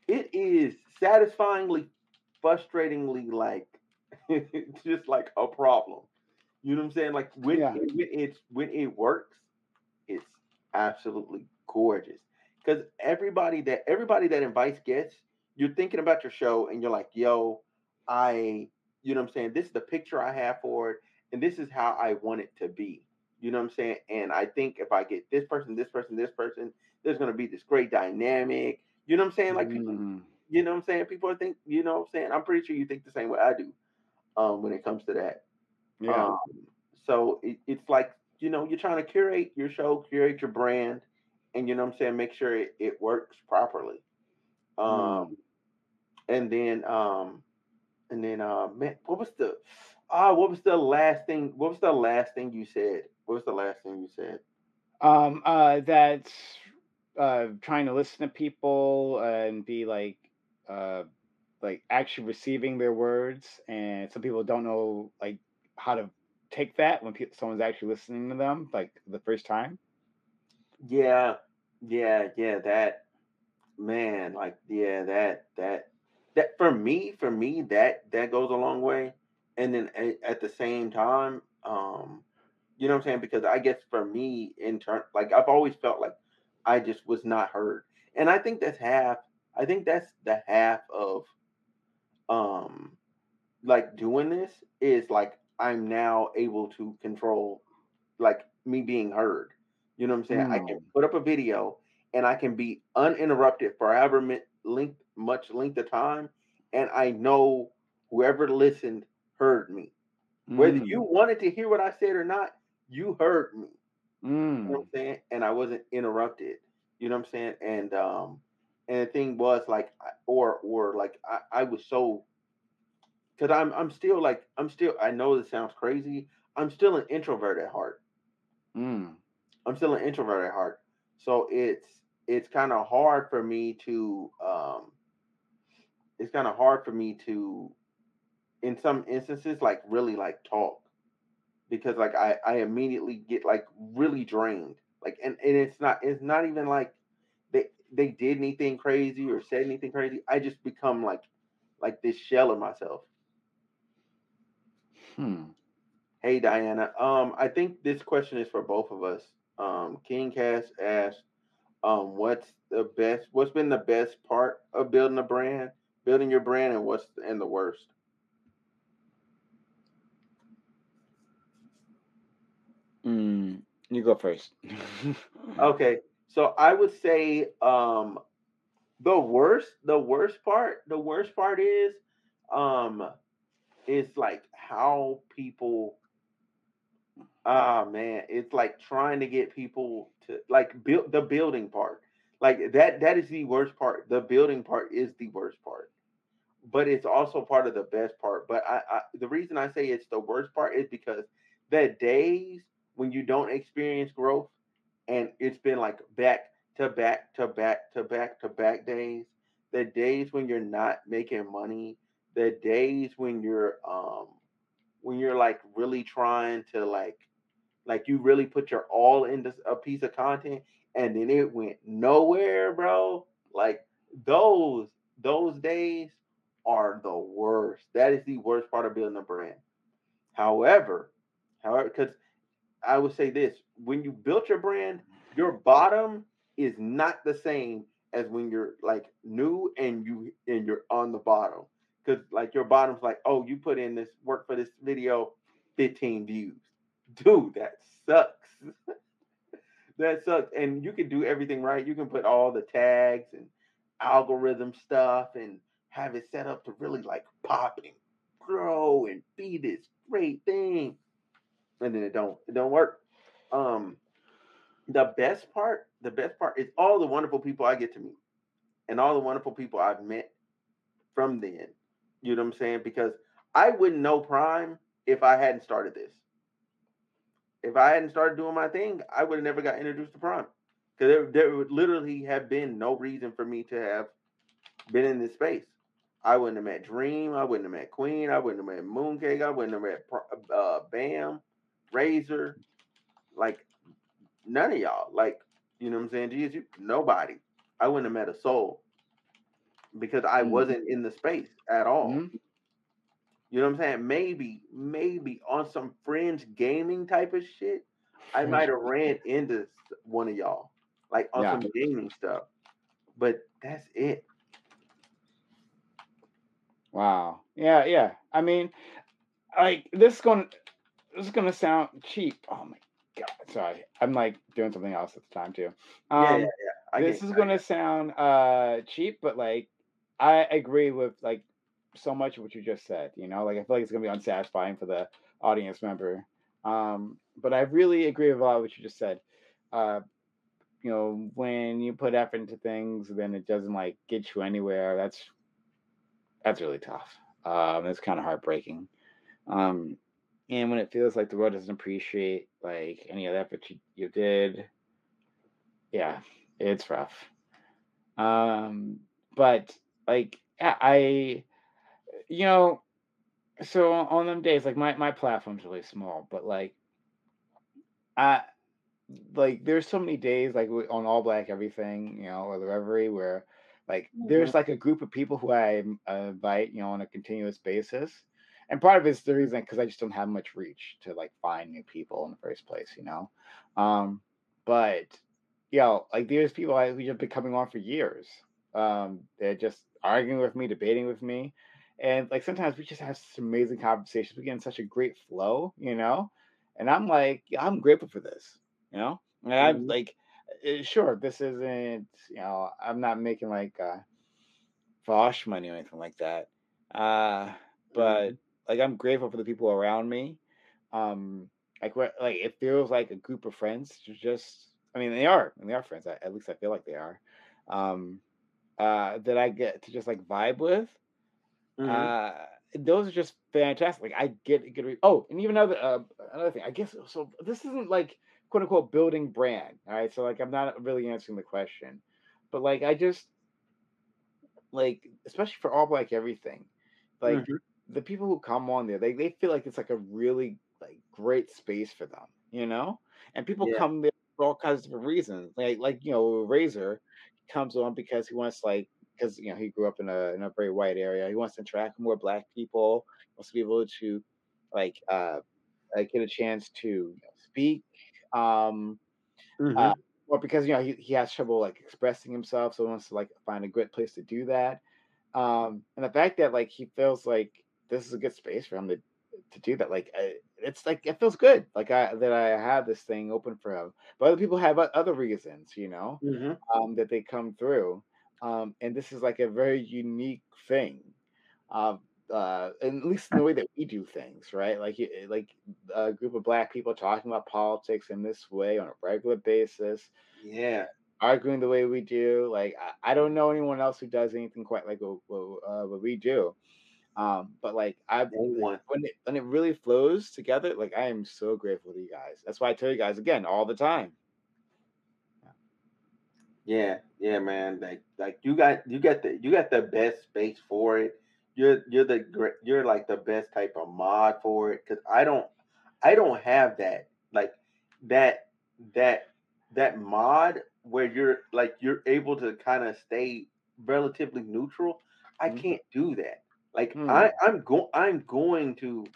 It is satisfyingly, frustratingly like, just like a problem. You know what I'm saying? Like when, Yeah. it, when it's when it works, it's absolutely gorgeous. Because everybody that everybody that invites guests, you're thinking about your show and you're like, yo, I, you know what I'm saying? This is the picture I have for it, and this is how I want it to be. You know what I'm saying? And I think if I get this person, this person, this person, there's gonna be this great dynamic. You know what I'm saying? Like people, Mm. You know what I'm saying? People think, you know what I'm saying? I'm pretty sure you think the same way I do um, when it comes to that. Yeah. Um, so it, it's like, you know, you're trying to curate your show, curate your brand, and you know what I'm saying, make sure it, it works properly. Um, Mm. and then um, and then uh, man, what was the ah, what was the last thing? What was the last thing you said? What was the last thing you said? Um, uh, that's uh, trying to listen to people and be like, uh, like actually receiving their words, and some people don't know like how to take that when pe- someone's actually listening to them, like the first time. Yeah, yeah, yeah. That man, like, yeah, that that that for me, for me, that that goes a long way. And then at, the same time, um, you know what I'm saying? Because I guess for me, in turn, like I've always felt like I just was not heard, and I think that's half. I think that's the half of um like doing this is like I'm now able to control like me being heard. You know what I'm saying? I can Mm. put up a video and I can be uninterrupted for however mi- length much length of time, and I know whoever listened heard me. Whether you Mm. wanted to hear what I said or not, you heard me. You know what Mm. I'm saying? And I wasn't interrupted. You know what I'm saying? And um and the thing was like or or like I, I was so because I'm I'm still like I'm still I know this sounds crazy. I'm still an introvert at heart. Mm. I'm still an introvert at heart. So it's it's kind of hard for me to um it's kind of hard for me to in some instances like really like talk because like I I immediately get like really drained. Like and, and it's not it's not even like they did anything crazy or said anything crazy. I just become like like this shell of myself. Hmm. Hey Diana, um I think this question is for both of us. Um King Cass asked um what's the best what's been the best part of building a brand, building your brand and what's and the worst? Mm. You go first. Okay. So I would say um the worst the worst part the worst part is um is like how people ah man it's like trying to get people to like build the building part. Like that that is the worst part. The building part is the worst part. But it's also part of the best part. But I, I the reason i say it's the worst part is because the days when you don't experience growth and it's been like back to back to back to back to back days. The days when you're not making money the days when you're um when you're like really trying to like like you really put your all into a piece of content and then it went nowhere bro like those those days are the worst. That is the worst part of building a brand. However however because I would say this: when you built your brand, mm-hmm. your bottom is not the same as when you're like new and you and you're on the bottom. Because like your bottom's like, oh, you put in this work for this video, 15 views. Dude, that sucks. that sucks. And you can do everything right. You can put all the tags and algorithm stuff and have it set up to really like pop and grow and be this great thing and then it don't it don't work. Um, the best part, the best part is all the wonderful people I get to meet, and all the wonderful people I've met from then. You know what I'm saying? Because I wouldn't know Prime if I hadn't started this. if I hadn't started doing my thing, I would have never got introduced to Prime. Because there, there would literally have been no reason for me to have been in this space. I wouldn't have met Dream. I wouldn't have met Queen. I wouldn't have met Mooncake. I wouldn't have met uh, Bam, Razor. Like none of y'all. Like you know what I'm saying? Jesus, you, nobody. I wouldn't have met a soul because I mm-hmm. wasn't in the space at all. Mm-hmm. You know what I'm saying? Maybe, maybe on some fringe gaming type of shit, I might have ran into one of y'all, like on yeah. some gaming stuff. But that's it. Wow. Yeah, yeah. I mean, like this is going this is gonna sound cheap. Oh my god, sorry. I'm like doing something else at the time too. Um, yeah, yeah, yeah. this is gonna sound uh cheap, but like I agree with like so much of what you just said. You know, like I feel like it's gonna be unsatisfying for the audience member. Um, but I really agree with a lot of what you just said. Uh, you know, when you put effort into things, then it doesn't like get you anywhere. That's that's really tough. Um, it's kind of heartbreaking. Um, and when it feels like the world doesn't appreciate like any of the effort you, you did, yeah, it's rough. Um, but like I, you know, so on them days, like my my platform's really small, but like, I like there's so many days like on all black everything, you know, or the reverie where like mm-hmm. there's like a group of people who I uh, invite, you know, on a continuous basis, and part of it's the reason because I just don't have much reach to like find new people in the first place, you know. Um, but you know, like there's people I, who have been coming on for years. Um, they're just arguing with me, debating with me, and like sometimes we just have such amazing conversations. We get in such a great flow, you know. And I'm like, I'm grateful for this, you know. And I'm mm-hmm. like, eh, sure, this isn't, you know, I'm not making like uh, Vaush money or anything like that. Uh, but mm-hmm like I'm grateful for the people around me. Um, like what, like it feels like a group of friends. Just, I mean, they are, and they are friends. at least I feel like they are. Um, uh, that I get to just like vibe with. Mm-hmm. Uh, those are just fantastic. Like I get good. Re- oh, and even another uh, another thing. I guess so. This isn't like quote unquote building brand. All right, so like I'm not really answering the question, but like I just like especially for all black everything, like. Mm-hmm the people who come on there, they, they feel like it's like a really like great space for them, you know? And people yeah. come there for all kinds of different reasons. Like like you know, Razor comes on because he wants like because you know he grew up in a in a very white area. He wants to attract more black people. Wants to be able to like uh like get a chance to you know, speak. Um, uh, mm-hmm. or because you know he, he has trouble like expressing himself, so he wants to like find a great place to do that. Um, and the fact that like he feels like this is a good space for him to to do that. Like it's like it feels good, like I that I have this thing open for him. But other people have other reasons, you know, mm-hmm. um, that they come through. Um, and this is like a very unique thing. Um, uh, at least in the way that we do things, right? Like, like a group of black people talking about politics in this way on a regular basis. Yeah, arguing the way we do. Like, I, I don't know anyone else who does anything quite like what, what, uh, what we do. Um, but like I when it when it really flows together, like I am so grateful to you guys. That's why I tell you guys again all the time. Yeah, yeah, man. Like like you got you got the you got the best space for it. You're you're the you're like the best type of mod for it because I don't I don't have that like that that that mod where you're like you're able to kind of stay relatively neutral. I mm-hmm. can't do that. Like mm. I, I'm going, I'm going to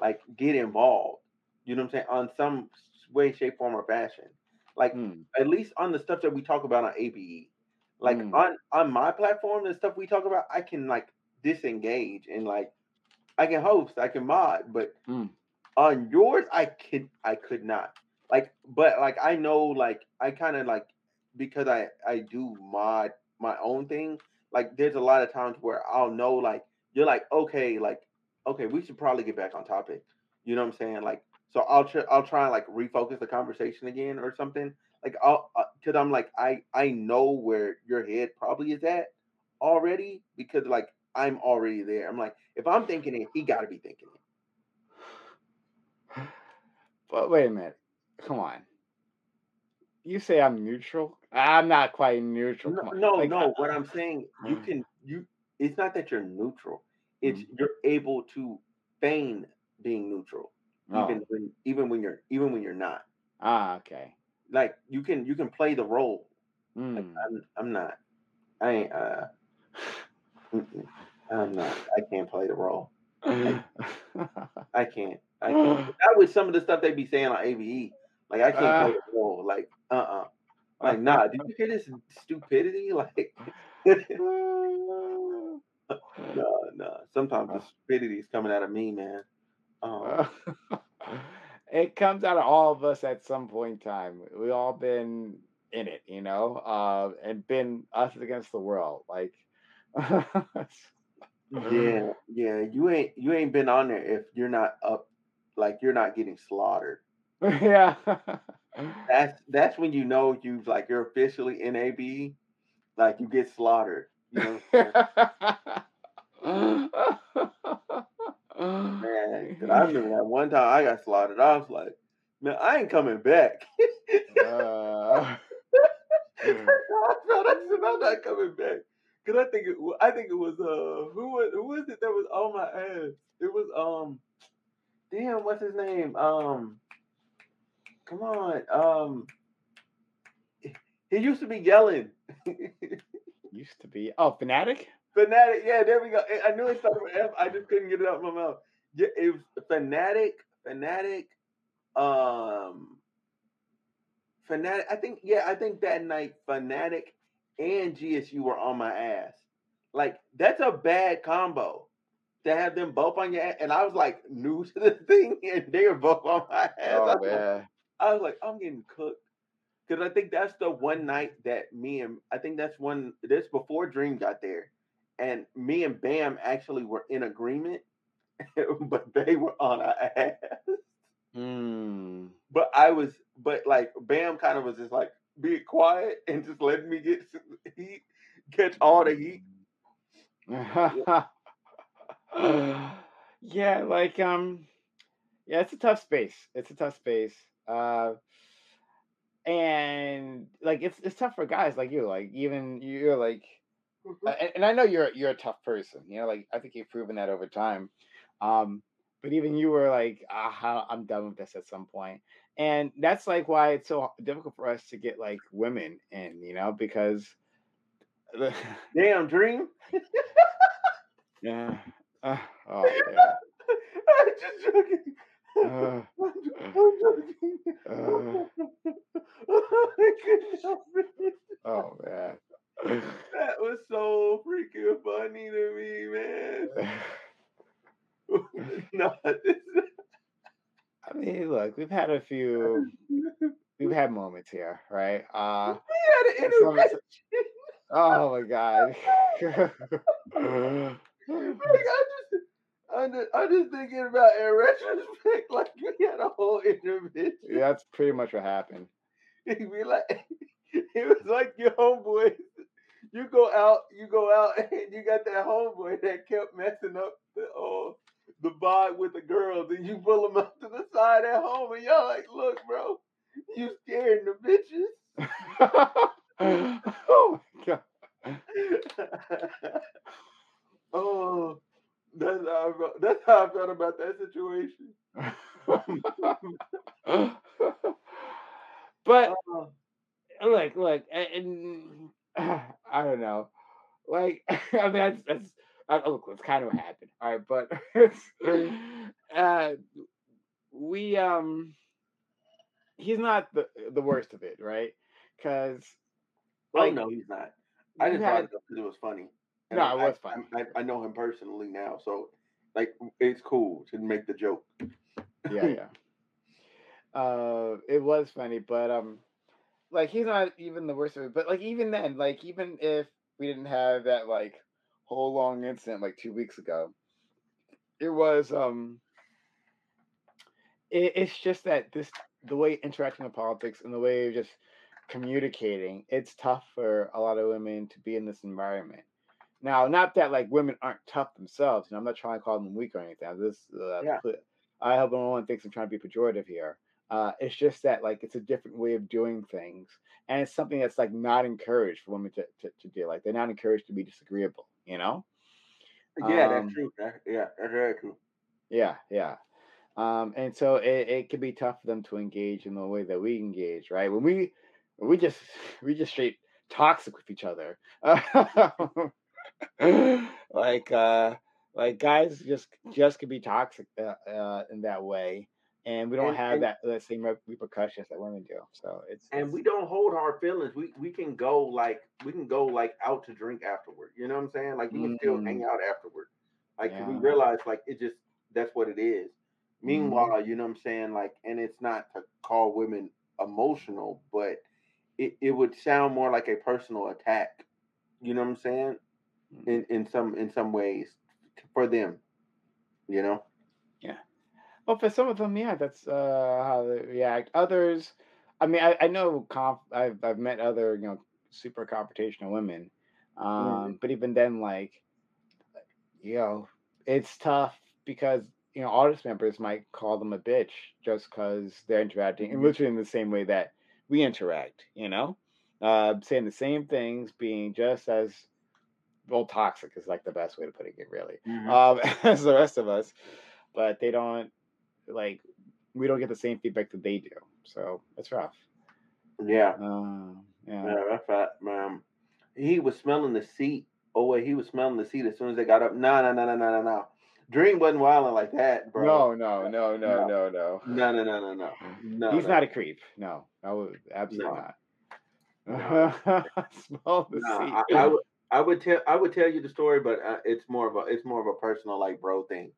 like get involved. You know what I'm saying? On some way, shape, form, or fashion. Like mm. at least on the stuff that we talk about on ABE. Like mm. on on my platform, the stuff we talk about, I can like disengage and like I can host, I can mod, but hmm. on yours, I could I could not. Like, but like I know, like I kind of like because I I do mod my own thing. Like, there's a lot of times where I'll know like you're like, okay, like, okay, we should probably get back on topic. You know what I'm saying? Like, so I'll try, I'll try and like refocus the conversation again or something. Like, I'll, uh, cause I'm like, I, I know where your head probably is at already because like I'm already there. I'm like, if I'm thinking it, he got to be thinking it. But wait a minute. come on. You say I'm neutral? I'm not quite neutral. No, no, Like, no. I- What I'm saying, you Mm. can you. It's not that you're neutral. It's Mhm. you're able to feign being neutral, oh, even when even when you're even when you're not. ah, okay. Like you can you can play the role. Like, Mm. I'm I'm not. I ain't. Uh, I'm not. I can't play the role. I can't. I can't. That was some of the stuff they be saying on ABE. Like I can't play Uh. the role. Like uh uh Like nah. Did you hear this stupidity? Like no no. Sometimes the stupidity is coming out of me, man. Um, it comes out of all of us at some point in time. We all been in it, you know, uh, and been us against the world. Like, yeah yeah. You ain't you ain't been on there if you're not up. Like you're not getting slaughtered. yeah. That's that's when you know you've like you're officially in AB. Like you get slaughtered. You know. What I'm saying? Man, I remember that one time I got slaughtered. I was like, man, I ain't coming back. Uh, I felt I said, I'm not coming back. Cause I think it, I think it was uh who was who was it that was on my ass? It was um damn what's his name um come on um he used to be yelling. Used to be. Oh fanatic. fanatic yeah there we go. I I knew it started with F. I just couldn't get it out of my mouth. Yeah it was fanatic fanatic um fanatic I think yeah I think that night fanatic and GSU were on my ass. Like that's a bad combo to have them both on your ass and I was like new to the thing and they were both on my ass. I Oh was like, man. I was like, I'm getting cooked. Because I think that's the one night that me and I think that's one this before Dream got there. And me and Bam actually were in agreement, but they were on our ass. Mm. But I was but like Bam kind of was just like be quiet and just letting me get some heat, catch all the heat. yeah, like um yeah, it's a tough space. It's a tough space. Uh and like it's it's tough for guys like you. Like even you're like uh, and, and I know you're you're a tough person. You know, like I think you've proven that over time. Um, but even you were like, ah, I'm done with this at some point, and that's like why it's so difficult for us to get like women in. You know, because the, Damn Dream. yeah, uh, oh yeah. I'm just joking. Uh, I'm joking. uh, I couldn't help it. oh man. That was so freaking funny to me, man. no, this, I mean, look, we've had a few, we've had moments here, right? Uh, we had an intervention. oh my god. Like, I just, I'm just, thinking about in retrospect, like we had a whole intervention. Yeah, That's pretty much what happened. Be like, it was like your homeboy. You go out, you go out, and you got that homeboy that kept messing up the uh, the vibe with the girls, and you pull them up to the side at home, and y'all like, look, bro, you scaring the bitches. oh my god. oh, that's how I felt. That's how I felt about that situation. but Uh, look, look, and, and I don't know. Like, I mean, that's, that's uh, look, it's kind of what happened. All right, but uh, we um, he's not the the worst of it, right? Because oh no, he's not. I just had- because it was funny. No, I, it was I- funny. I, I know him personally now, so like it's cool to make the joke. yeah, yeah. Uh, it was funny, but um, like he's not even the worst of it. But like even then, like even if we didn't have that like whole long incident like two weeks ago, it was um, it, it's just that this the way interacting with politics and the way of just communicating, it's tough for a lot of women to be in this environment. Now, not that like women aren't tough themselves, You know, I'm not trying to call them weak or anything. This, uh, Yeah. I hope no one thinks I'm trying to be pejorative here. Uh, it's just that like it's a different way of doing things, and it's something that's like not encouraged for women to, to, to do. Like they're not encouraged to be disagreeable, you know. Yeah, that's Um, true. That, yeah, that's very true. yeah, yeah. Um, and so it, it can be tough for them to engage in the way that we engage, right? When we we just we just straight toxic with each other. like uh like guys just just can be toxic uh, uh in that way and we don't And have and that the same repercussions that women do so it's and it's we don't hold our feelings. We we can go like we can go like out to drink afterward. You know what I'm saying? Like we can still hang mm, out afterward. Like 'cause we realize like it just that's what it is. hmm Meanwhile, you know what I'm saying? Like, and it's not to call women emotional, but it, it would sound more like a personal attack. You know what I'm saying? In in some in some ways for them. You know? yeah well for some of them yeah that's uh how they react others i mean i, I know conf- I've, I've met other you know super confrontational women um but even then like you know, it's tough because you know audience members might call them a bitch just because they're interacting and hmm literally in the same way that we interact. You know, uh, saying the same things, being just as well toxic is like the best way to put it, really, hmm um, as the rest of us. But they don't like we don't get the same feedback that they do, so it's rough. Yeah. Um, yeah. Yeah, that's right, man. He was smelling the seat. Oh wait, he was smelling the seat as soon as they got up. No, no, no, no, no, no, no. Dream wasn't wilding like that, bro. No, no, no, no, No, no, no. no, no, no, no, no, He's no, not a creep. No, no, absolutely no, not. no. Smell the No, seat. I, I would I would tell I would tell you the story, but uh, it's more of a it's more of a personal like bro thing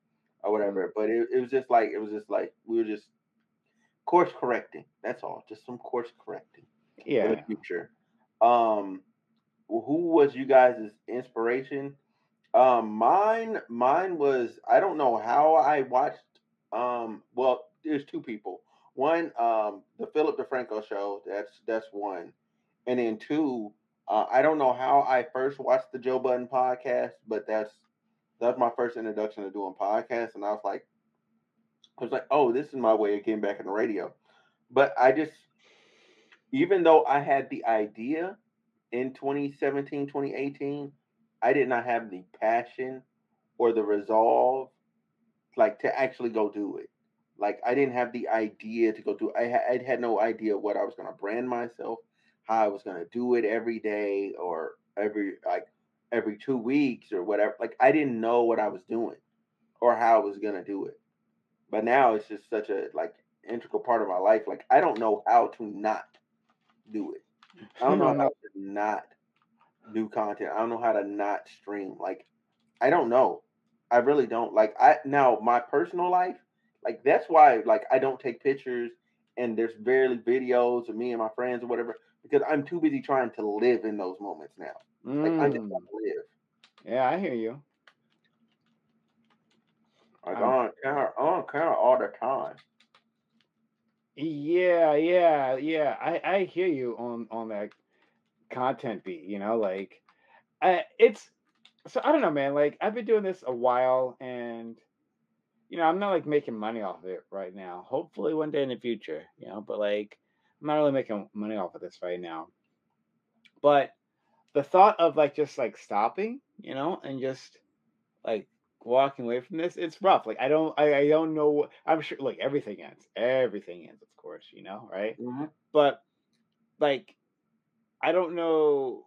or Mm, whatever. But it, it was just like it was just like we were just course correcting. That's all, just some course correcting for the Yeah. future. Um, who was you guys' inspiration? Um, mine mine was I don't know how I watched. Um, well, there's two people. One, um, the Philip DeFranco show. That's that's one, and then two. Uh, I don't know how I first watched the Joe Budden podcast, but that's that's my first introduction to doing podcasts, and I was like, I was like, oh, this is my way of getting back in the radio. But I just, even though I had the idea in 2017, 2018, I did not have the passion or the resolve like to actually go do it. Like I didn't have the idea to go do. I I had no idea what I was going to brand myself, how I was going to do it every day or every like every two weeks or whatever. Like I didn't know what I was doing or how I was going to do it. But now it's just such a like integral part of my life. Like I don't know how to not do it. I don't know how to not do content. I don't know how to not stream. Like I don't know. I really don't. Like I now my personal life, like that's why like I don't take pictures and there's barely videos of me and my friends or whatever because I'm too busy trying to live in those moments now. Like I just want Mm, to live. yeah, I hear you. Like I'm on camera, on camera all the time. yeah, yeah, yeah. I I hear you on on that content beat, you know, like I it's so I don't know, man. Like I've been doing this a while and you know, I'm not like making money off of it right now. Hopefully one day in the future, you know, but like I'm not really making money off of this right now. But the thought of like just like stopping, you know, and just like walking away from this, it's rough. Like I don't I, I don't know I'm sure like everything ends. Everything ends, of course, you know, right? hmm But like I don't know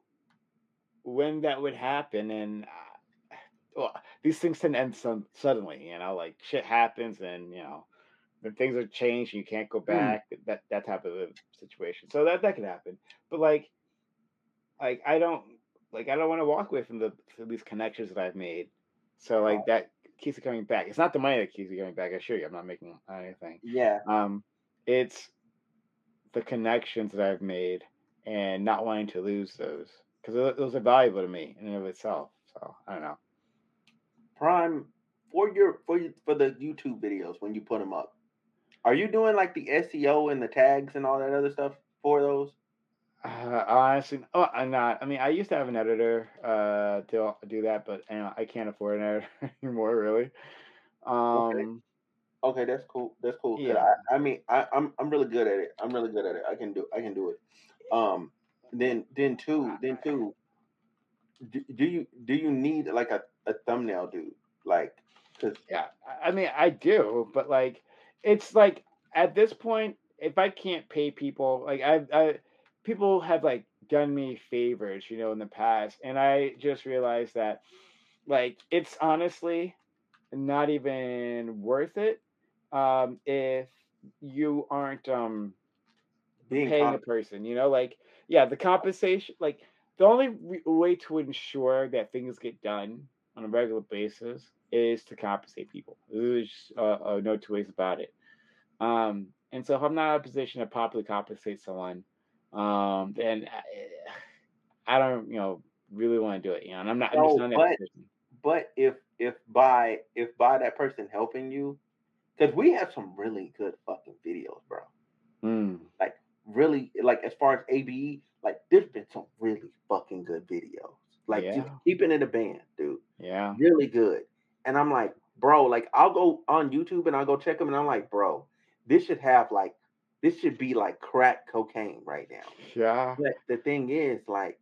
when that would happen and uh, well, these things tend to end some suddenly, you know, like shit happens and you know when things are changed and you can't go Mm. back, that that type of a situation. So that that could happen. But like like I don't like I don't want to walk away from the from these connections that I've made. So like that keeps it coming back. It's not the money that keeps it coming back. I assure you, I'm not making anything. yeah. Um, it's the connections that I've made and not wanting to lose those because those are valuable to me in and of itself. So I don't know. Prime for your for you, for the YouTube videos when you put them up. Are you doing like the SEO and the tags and all that other stuff for those? Uh, honestly, oh, I'm not. I mean, I used to have an editor uh, to do that, but you know, I can't afford an editor anymore, really. Okay. Um, Okay, that's cool. That's cool. Yeah. I, I mean, I, I'm I'm really good at it. I'm really good at it. I can do I can do it. Um, then then two then two. Do, do you do you need like a, a thumbnail dude like? Cause Yeah, I mean, I do, but like, it's like at this point, if I can't pay people, like I, I, people have like done me favors, you know, in the past, and I just realized that, like, it's honestly not even worth it, um, if you aren't um being paying a comp- person, you know, like, yeah, the compensation, like, the only re- way to ensure that things get done on a regular basis is to compensate people. There's uh, uh, no two ways about it. Um, and so if I'm not in a position to properly compensate someone, um, then I, I don't, you know, really want to do it. You know, and I'm not. I'm just no, that but but if if by if by that person helping you, because we have some really good fucking videos, bro. Mm, Like really, like as far as ABE, like there's been some really fucking good videos. Like just yeah, keeping it a band, dude. yeah, really good. And I'm like, bro, like I'll go on YouTube and I'll go check them, and I'm like, bro, this should have like, this should be like crack cocaine right now. yeah, But the thing is, like,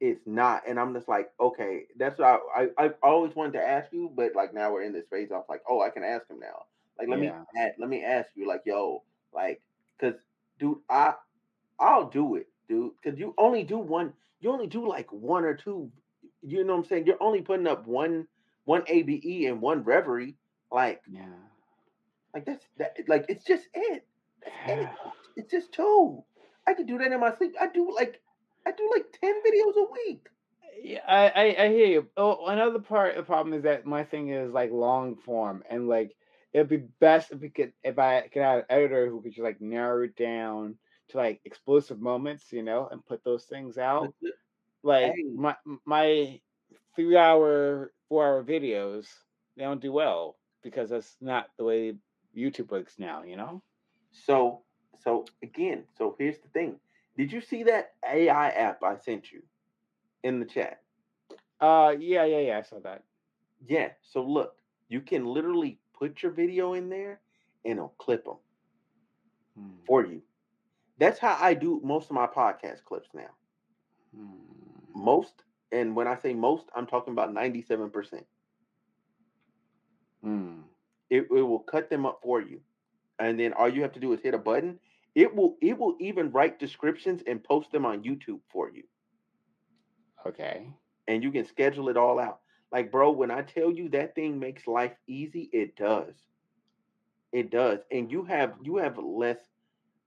it's not. And I'm just like, okay, that's what I, I, I always wanted to ask you, but like now we're in this phase. I was like, oh, I can ask him now. Like, let yeah, me, add, let me ask you, like, yo, like, cause, dude, I, I'll do it, dude, cause you only do one, you only do like one or two. You know what I'm saying? You're only putting up one, one ABE and one Reverie. Like, yeah. like that's that. Like, it's just it. It. It's just two. I could do that in my sleep. I do like, I do like ten videos a week. Yeah, I, I, I hear you. Oh, another part of the problem is that my thing is like long form, and like it'd be best if we could if I could have an editor who could just like narrow it down to like explosive moments, you know, and put those things out. Like my my three hour, four hour videos, they don't do well because that's not the way YouTube works now, you know. so so again, so here's the thing. Did you see that AI app I sent you in the chat? Uh, yeah, yeah, yeah. I saw that. Yeah. So look, you can literally put your video in there and it'll clip them Hmm, for you. That's how I do most of my podcast clips now. hmm. Most, and when I say most, I'm talking about 97%. Hmm. It, it will cut them up for you. And then all you have to do is hit a button. It will it will even write descriptions and post them on YouTube for you. Okay. And you can schedule it all out. Like, bro, when I tell you that thing makes life easy, it does. It does. And you have you have less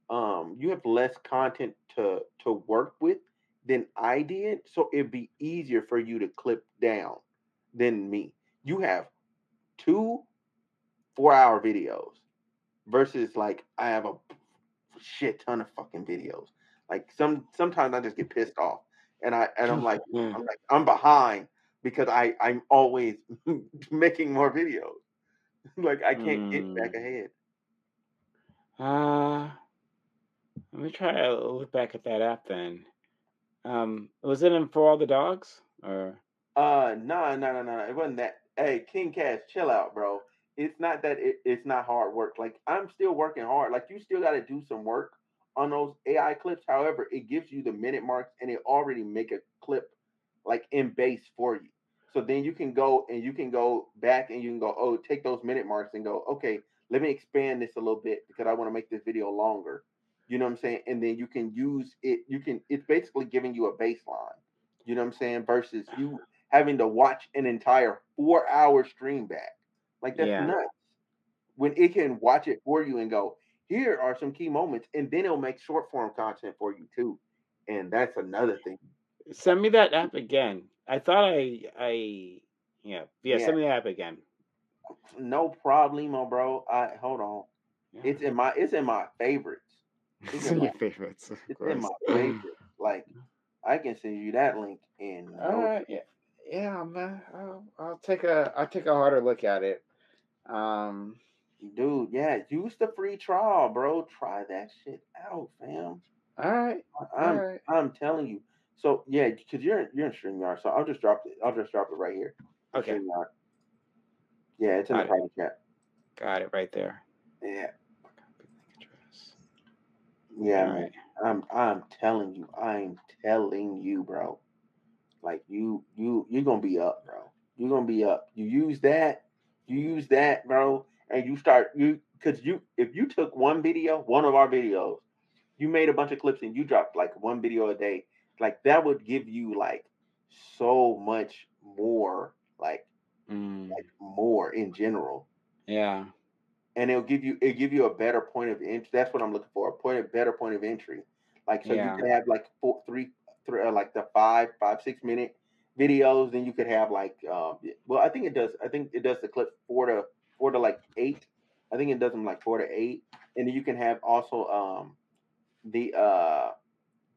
um you have less content to to work with than I did. So it'd be easier for you to clip down than me. You have two four hour videos versus like I have a shit ton of fucking videos. Like some sometimes I just get pissed off and I and I'm like. I'm like I'm behind because I I'm always making more videos. like I can't get back Hmm. ahead. Uh, let me try to look back at that app then. Um, was it in for all the dogs or? Uh no no no no it wasn't that. Hey King Cash, chill out, bro. It's not that it, it's not hard work. Like I'm still working hard. Like you still got to do some work on those AI clips. However, it gives you the minute marks and it already make a clip like in base for you. So then you can go and you can go back and you can go, oh, take those minute marks and go, okay, let me expand this a little bit because I want to make this video longer. You know what I'm saying? And then you can use it. You can. It's basically giving you a baseline. You know what I'm saying? Versus you having to watch an entire four hour stream back. Like that's Yeah. nuts. When it can watch it for you and go, here are some key moments, and then it'll make short form content for you too. And that's another thing. Send me that app again. I thought I I yeah yeah. Yeah, Send me the app again. no problemo, bro. I hold on. Yeah. It's in my it's in my favorites. It's in my your favorites, it's in my favorites. Like I can send you that link in right, yeah, yeah, man. I'll, I'll take a I'll take a harder look at it. Um, dude. Yeah, use the free trial, bro. Try that shit out, fam. all right, all I'm right. I'm telling you. So yeah, because you're you're in StreamYard, so I'll just drop it. I'll just drop it right here. Okay, StreamYard. Yeah, it's in the got it. private chat. Got it right there. Yeah. Copy link address. Yeah, man. I'm I'm telling you, I'm telling you, bro. Like you you you're gonna be up, bro. You're gonna be up. You use that, you use that, bro, and you start you because you if you took one video, one of our videos, you made a bunch of clips and you dropped like one video a day, like that would give you like so much more, like Mm, like more in general. yeah. And it'll give you it'll give you a better point of entry. That's what I'm looking for. A point of better point of entry. Like so Yeah. you could have like four, three, three uh, like the five, five, six minute videos. Then you could have like um well I think it does I think it does the clip four to four to like eight. I think it does them like four to eight. And then you can have also um the uh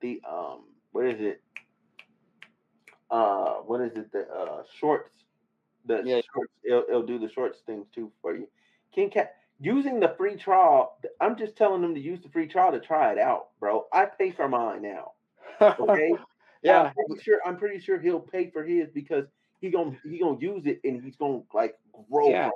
the um what is it? Uh what is it? The uh shorts. The Yeah. shorts it'll, it'll do the shorts things too for you. King Cat using the free trial. I'm just telling them to use the free trial to try it out, bro. I pay for mine now. Okay. yeah. I'm pretty sure. I'm pretty sure he'll pay for his because he gonna he gonna use it and he's gonna like grow. Yeah.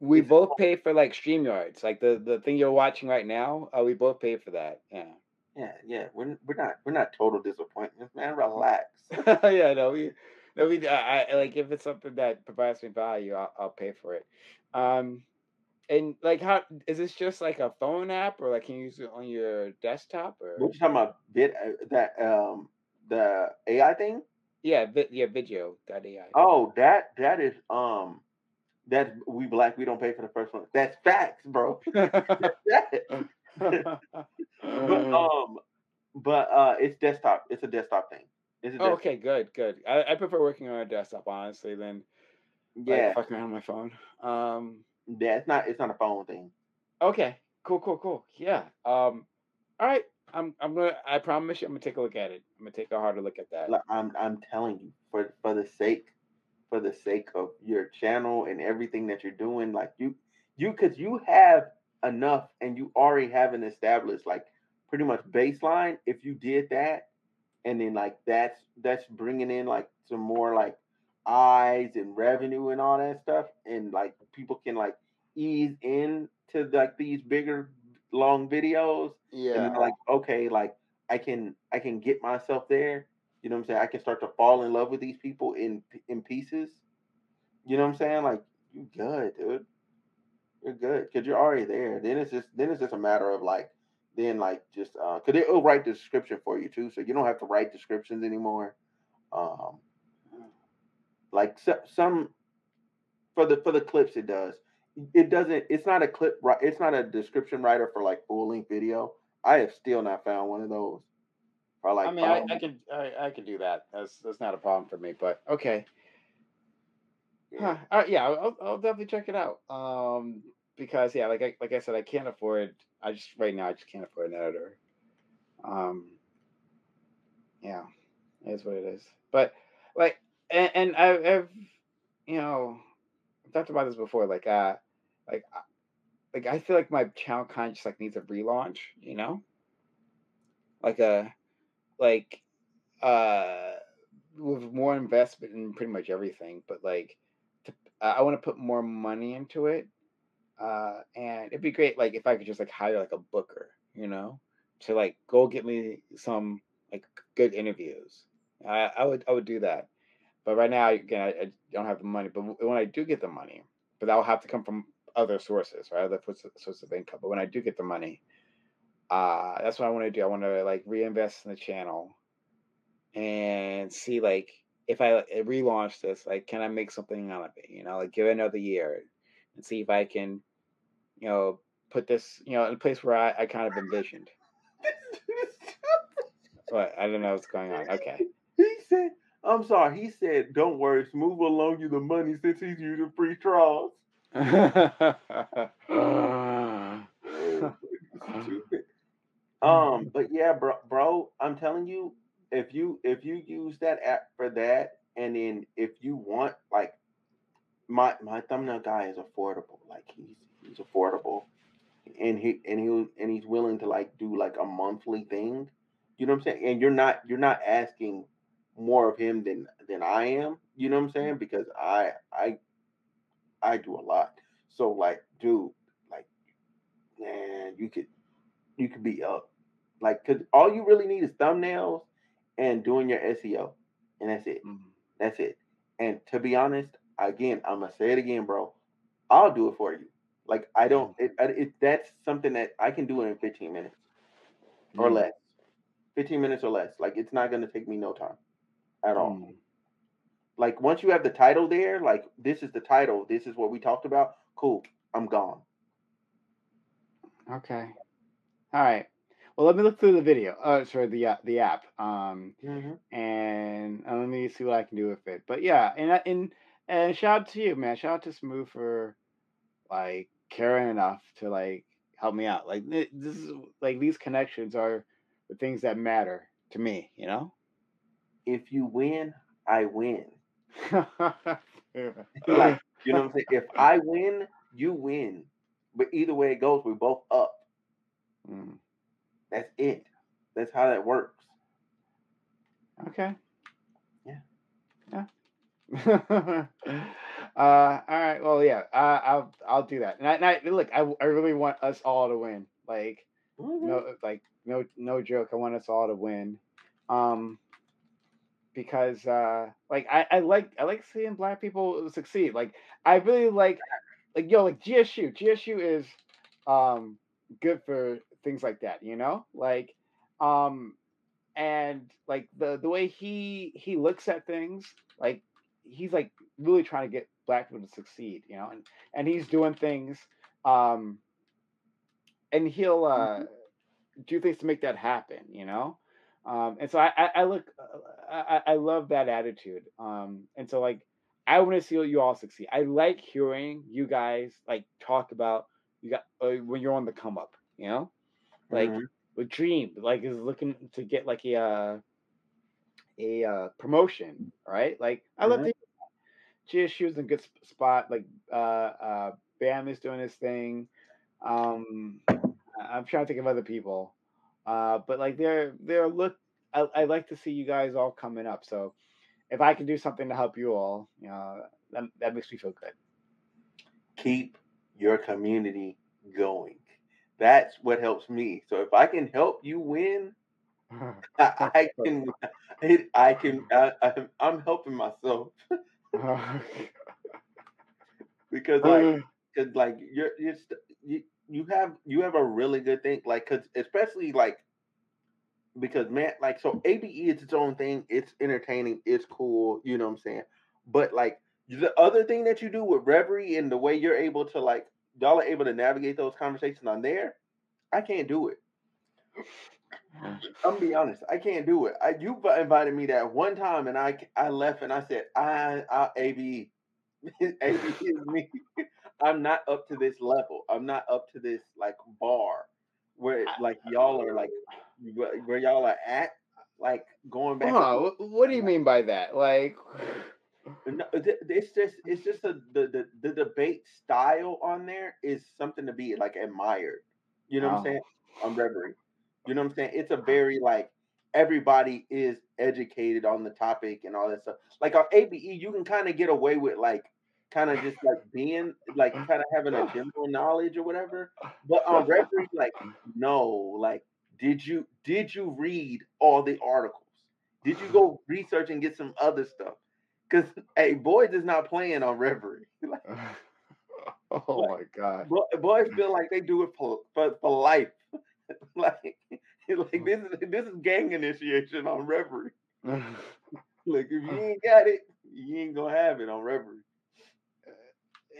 We It's- both pay for like StreamYards. Like the, the thing you're watching right now, uh, we both pay for that. Yeah. Yeah, yeah. We're we're not we're not total disappointments, man. Relax. yeah, no, we, no, we, I, I like if it's something that provides me value, I'll, I'll pay for it. Um, and like, how is this just like a phone app, or like can you use it on your desktop, or What you talking about? Bit uh, that um the AI thing? yeah, vi- yeah, video dot AI. Oh, that that is um that's we black. We don't pay for the first one. That's facts, bro. but um, but uh, it's desktop. It's a desktop thing. A Oh, okay, good, good. I, I prefer working on a desktop honestly than like, Yeah, fucking around on my phone. Um, yeah. It's not. It's not a phone thing. okay, cool, cool, cool. Yeah. Um, all right. I'm I'm gonna. I promise you, I'm gonna take a look at it. I'm gonna take a harder look at that. I'm I'm telling you, for for the sake for the sake of your channel and everything that you're doing, like you you because you have enough and you already have an established like pretty much baseline. If you did that, and then like that's that's bringing in like some more like eyes and revenue and all that stuff, and like people can like ease in to like these bigger long videos Yeah. then like okay like i can i can get myself there. You know what i'm saying? I can start to fall in love with these people in in pieces. You know what i'm saying? Like you good dude. You're good because you're already there. Then it's just then it's just a matter of like then like just uh because it'll write the description for you too so you don't have to write descriptions anymore. Um like so, some for the for the clips it does it doesn't it's not a clip right it's not a description writer for like full length video i have still not found one of those for like I mean, I, um, I could I, I could do that. That's that's not a problem for me. But okay. yeah. Huh. Right, yeah, I'll, I'll definitely check it out. Um, because yeah, like I like I said, I can't afford. I just right now I just can't afford an editor. Um. Yeah, it is what it is. But like, and, I, I've, you know, I've talked about this before. Like, uh, like, like I feel like my channel kind of just like needs a relaunch. You know, like a, like, uh, with more investment in pretty much everything. But like, to, uh, I want to put more money into it. Uh, and it'd be great, like, if I could just like hire like a booker, you know, to like go get me some like good interviews. I, I would I would do that. But right now, again, I, I don't have the money. But when I do get the money, but that will have to come from other sources, right? Other sources of income. But when I do get the money, uh, that's what I want to do. I want to like reinvest in the channel and see like if I like, relaunch this, like can I make something out of it? You know, like give it another year and see if I can, you know, put this, you know, in a place where I, I kind of envisioned. what I don't know what's going on. Okay. he said i'm sorry he said don't worry smooth will loan you the money since he's using free trials Um, but yeah, bro, bro, I'm telling you, if you if you use that app for that, and then if you want like my my thumbnail guy is affordable, like he's he's affordable, and he and he and he's willing to like do like a monthly thing, you know what I'm saying? And you're not you're not asking more of him than than I am, you know what I'm saying? Because I I I do a lot, so like, dude, like, man, you could you could be up. Like, cause all you really need is thumbnails and doing your SEO, and that's it. Mm-hmm. That's it. And to be honest, again, I'm gonna say it again, bro. I'll do it for you. Like I don't. Mm-hmm. It, it that's something that I can do it in 15 minutes or mm-hmm. less. 15 minutes or less. Like it's not gonna take me no time at all. Mm. Like once you have the title there, like this is the title, this is what we talked about. Cool, I'm gone. Okay. All right. Well, let me look through the video. Uh, sorry, the uh, the app. Um, mm-hmm. and uh, let me see what I can do with it. But yeah, and uh, and and shout out to you, man. Shout out to Smooth for like caring enough to like help me out. Like this is like these connections are the things that matter to me. You know. If you win, I win. like, you know what I'm saying? If I win, you win. But either way it goes, we're both up. Mm. That's it. That's how that works. Okay. Yeah. Yeah. uh, all right. Well, yeah. Uh, I'll I'll do that. And I, and I look. I, I really want us all to win. Like mm-hmm. no, like no no joke. I want us all to win. Um, because uh, like I, I like I like seeing black people succeed. Like I really like like yo like GSU. GSU is um good for things like that, you know? Like um and like the the way he he looks at things, like he's like really trying to get black people to succeed, you know, and and he's doing things um and he'll uh mm-hmm. do things to make that happen, you know? Um, and so I, I, I look, uh, I, I love that attitude. Um, and so like, I want to see you all succeed. I like hearing you guys like talk about you got uh, when you're on the come up, you know, like mm-hmm. with Dream, like is looking to get like a uh, a uh, promotion, right? Like I mm-hmm. love the GSU is in a good spot. Like uh, uh, Bam is doing his thing. Um, I'm trying to think of other people, uh, but like they're they're look. I, I like to see you guys all coming up. So if I can do something to help you all, you know, that, that makes me feel good. Keep your community going. That's what helps me. So if I can help you win, I, I can. I can. I, am helping myself because like, cause like you're you're you you have you have a really good thing. Like, cause especially like because man, like so ABE is its own thing. It's entertaining. It's cool. You know what I'm saying? But like the other thing that you do with Reverie and the way you're able to like y'all are able to navigate those conversations on there, I can't do it. I'm gonna be honest, I can't do it. I, you invited me that one time, and I I left, and I said, I, I AB, AB is me. I'm not up to this level. I'm not up to this like bar where like y'all are like where y'all are at. Like going back. Huh, what do you mean by that? Like no, it's just it's just a, the, the the debate style on there is something to be like admired. You know oh. what I'm oh. saying? On Reverie. You know what I'm saying? It's a oh. very like everybody is educated on the topic and all that stuff. Like on ABE, you can kind of get away with like kind of just like being like kind of having a general knowledge or whatever. But on Reverie, like no, like did you did you read all the articles? Did you go research and get some other stuff? Because hey, Boyd is not playing on Reverie. like, oh my god, boys feel like they do it for for, for life. like, like mm. this is this is gang initiation on Reverie. like if you ain't got it, you ain't gonna have it on Reverie.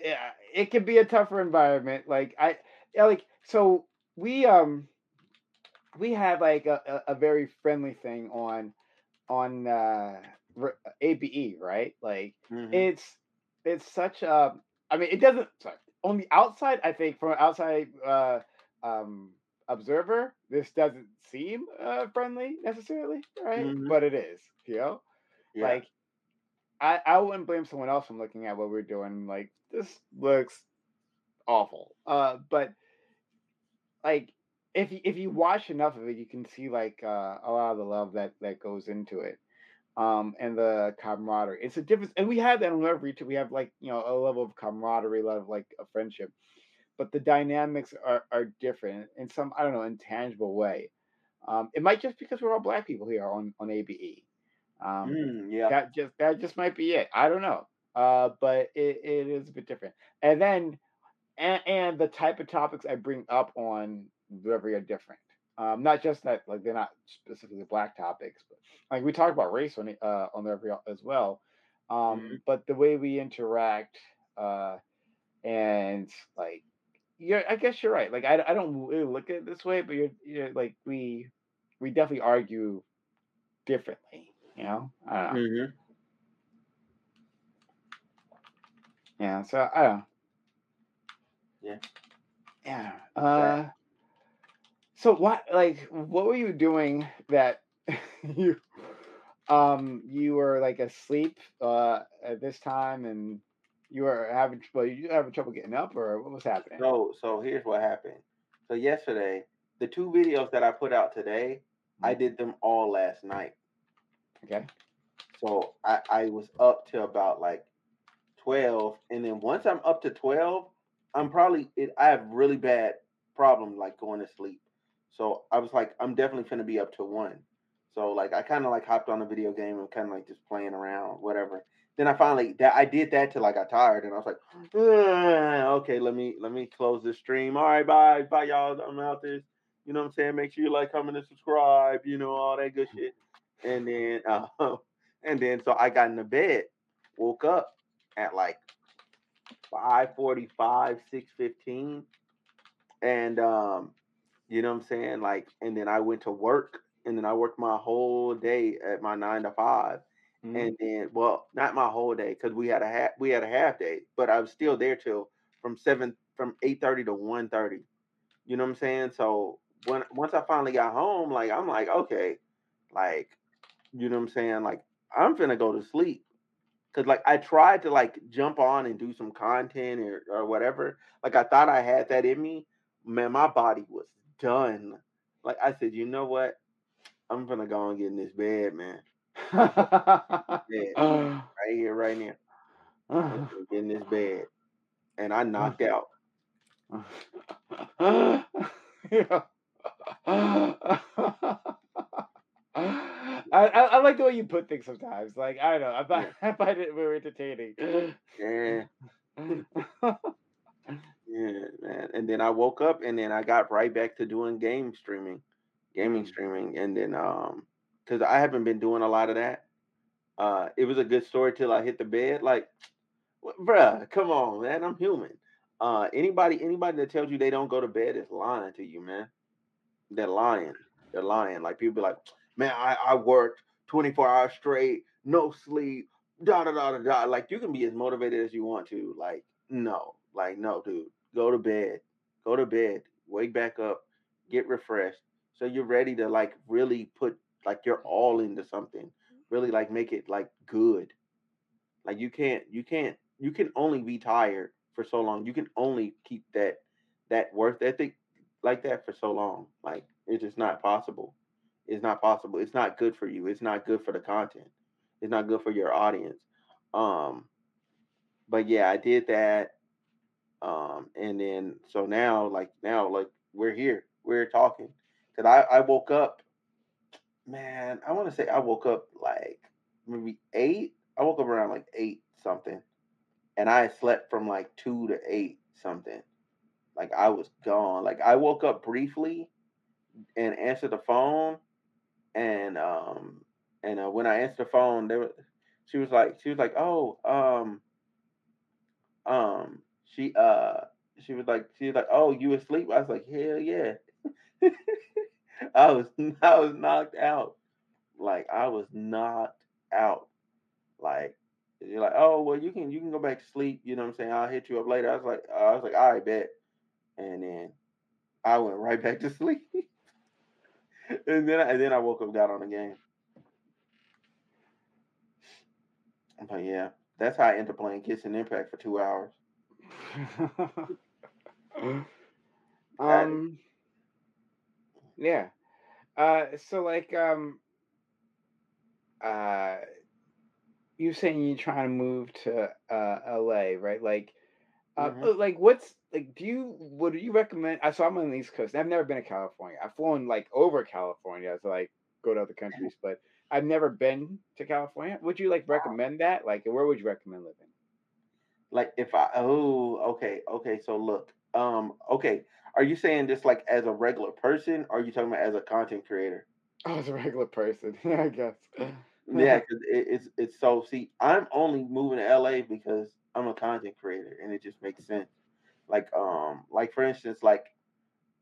Yeah, it can be a tougher environment. Like I, yeah, like so we um we have like a, a, a very friendly thing on on uh ABE, right? Like mm-hmm. it's it's such a. I mean, it doesn't. Sorry, on the outside, I think from an outside uh, um, observer, this doesn't seem uh, friendly necessarily, right? Mm-hmm. But it is, you know. Yeah. Like, I I wouldn't blame someone else from looking at what we're doing. Like, this looks awful. Uh, but like if you, if you watch enough of it, you can see like uh, a lot of the love that that goes into it um, and the camaraderie. It's a difference, and we have that on Reverie. We have like you know a level of camaraderie, of like a friendship. but the dynamics are, are different in some I don't know intangible way. Um, it might just because we're all black people here on on ABE. Um, Mm, yeah. that just that just might be it. I don't know. Uh, but it, it is a bit different. And then and, and the type of topics I bring up on Reverie are different. Um, not just that like they're not specifically black topics, but like we talk about race on uh on Reverie as well. Um, Mhm. but the way we interact, uh, and like you're, I guess you're right. Like I, I don't really look at it this way, but you're, you're like we we definitely argue differently. You know, I know. Mhm. Yeah, so I don't know. Yeah. Yeah. Uh so what like what were you doing that you um you were like asleep uh at this time and you were having well you having trouble getting up or what was happening? So so here's what happened. So yesterday, the two videos that I put out today, I Mhm. did them all last night. Okay. So I, I was up to about like 12. And then once I'm up to 12, I'm probably it, I have really bad problem like going to sleep. So I was like, I'm definitely gonna be up to one. So like I kind of like hopped on a video game and kind of like just playing around, whatever. Then I finally that I did that till I got tired and I was like, "Ah, okay, let me let me close this stream. All right, bye, bye y'all. I'm out this. You know what I'm saying? Make sure you like, comment, and subscribe. You know all that good shit. And then uh, and then so I got in the bed, woke up at like 545, 615. And um, you know what I'm saying? Like, and then I went to work and then I worked my whole day at my nine to five. Mhm. And then well, not my whole day, because we had a half we had a half day, but I was still there till from seven from 8:30 to 1:30. You know what I'm saying? So when once I finally got home, like I'm like, okay, like, you know what I'm saying? Like, I'm finna go to sleep. Cause like I tried to like jump on and do some content or, or whatever. Like I thought I had that in me. Man, my body was done. Like I said, you know what? I'm gonna go and get in this bed, man. Bed. Right here, right now. I'm Get in this bed. And I mm. knocked out. Yeah. I, I I like the way you put things sometimes. Like I don't know, I find, I find it very entertaining. Yeah, yeah, man. And then I woke up and then I got right back to doing game streaming, gaming Mm. streaming. And then um because I haven't been doing a lot of that. Uh it was a good story till I hit the bed. Like, bruh, come on, man. I'm human. Uh anybody anybody that tells you they don't go to bed is lying to you, man. They're lying. They're lying. Like people be like, man, I, I worked 24 hours straight, no sleep, da da da da da. Like you can be as motivated as you want to. Like, no, like no, dude. Go to bed. Go to bed. Wake back up. Get refreshed. So you're ready to like really put like you're all into something. Really like make it like good. Like you can't you can't you can only be tired for so long. You can only keep that that worth ethic like that for so long. Like it's just not possible. It's not possible. It's not good for you. It's not good for the content. It's not good for your audience. Um, but yeah, I did that. Um, and then so now, like now, like we're here, we're talking. Cause I I woke up, man. I want to say I woke up like maybe eight. I woke up around like eight something, and I slept from like two to eight something. Like I was gone. Like I woke up briefly and answered the phone, and um and uh, when I answered the phone, there was she was like she was like oh um um she uh she was like she was like oh you asleep? I was like hell yeah. I was I was knocked out. Like I was knocked out. Like you're like oh well you can you can go back to sleep you know what I'm saying? I'll hit you up later. I was like I was like all right bet. And then I went right back to sleep and then I, and then I woke up got on the game but yeah that's how I ended up playing Genshin Impact for two hours um yeah. Uh so like um uh you saying you're trying to move to uh LA, right? Like Uh, Mhm. Like, what's like? Do you what do you recommend? I so I'm on the East Coast. I've never been to California. I've flown like over California to like go to other countries, but I've never been to California. Would you like recommend that? Like, where would you recommend living? Like if I oh okay okay so look um okay are you saying just like as a regular person or are you talking about as a content creator? Oh, as a regular person, yeah, I guess. Yeah, because it, it's it's so see I'm only moving to LA because I'm a content creator and it just makes sense. Like um like for instance like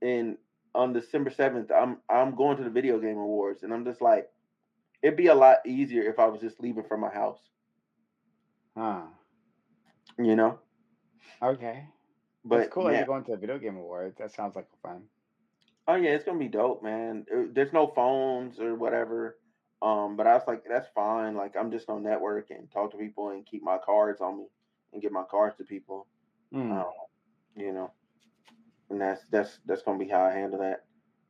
in on December seventh I'm I'm going to the video game awards and I'm just like it'd be a lot easier if I was just leaving from my house, Huh. you know. Okay. But cool that yeah, you're going to a video game awards. That sounds like fun. Oh yeah, it's gonna be dope, man. Uh, There's no phones or whatever. Um, but I was like, that's fine. Like I'm just gonna network and talk to people and keep my cards on me and give my cards to people. Hmm. Um, you know, and that's that's that's gonna be how I handle that.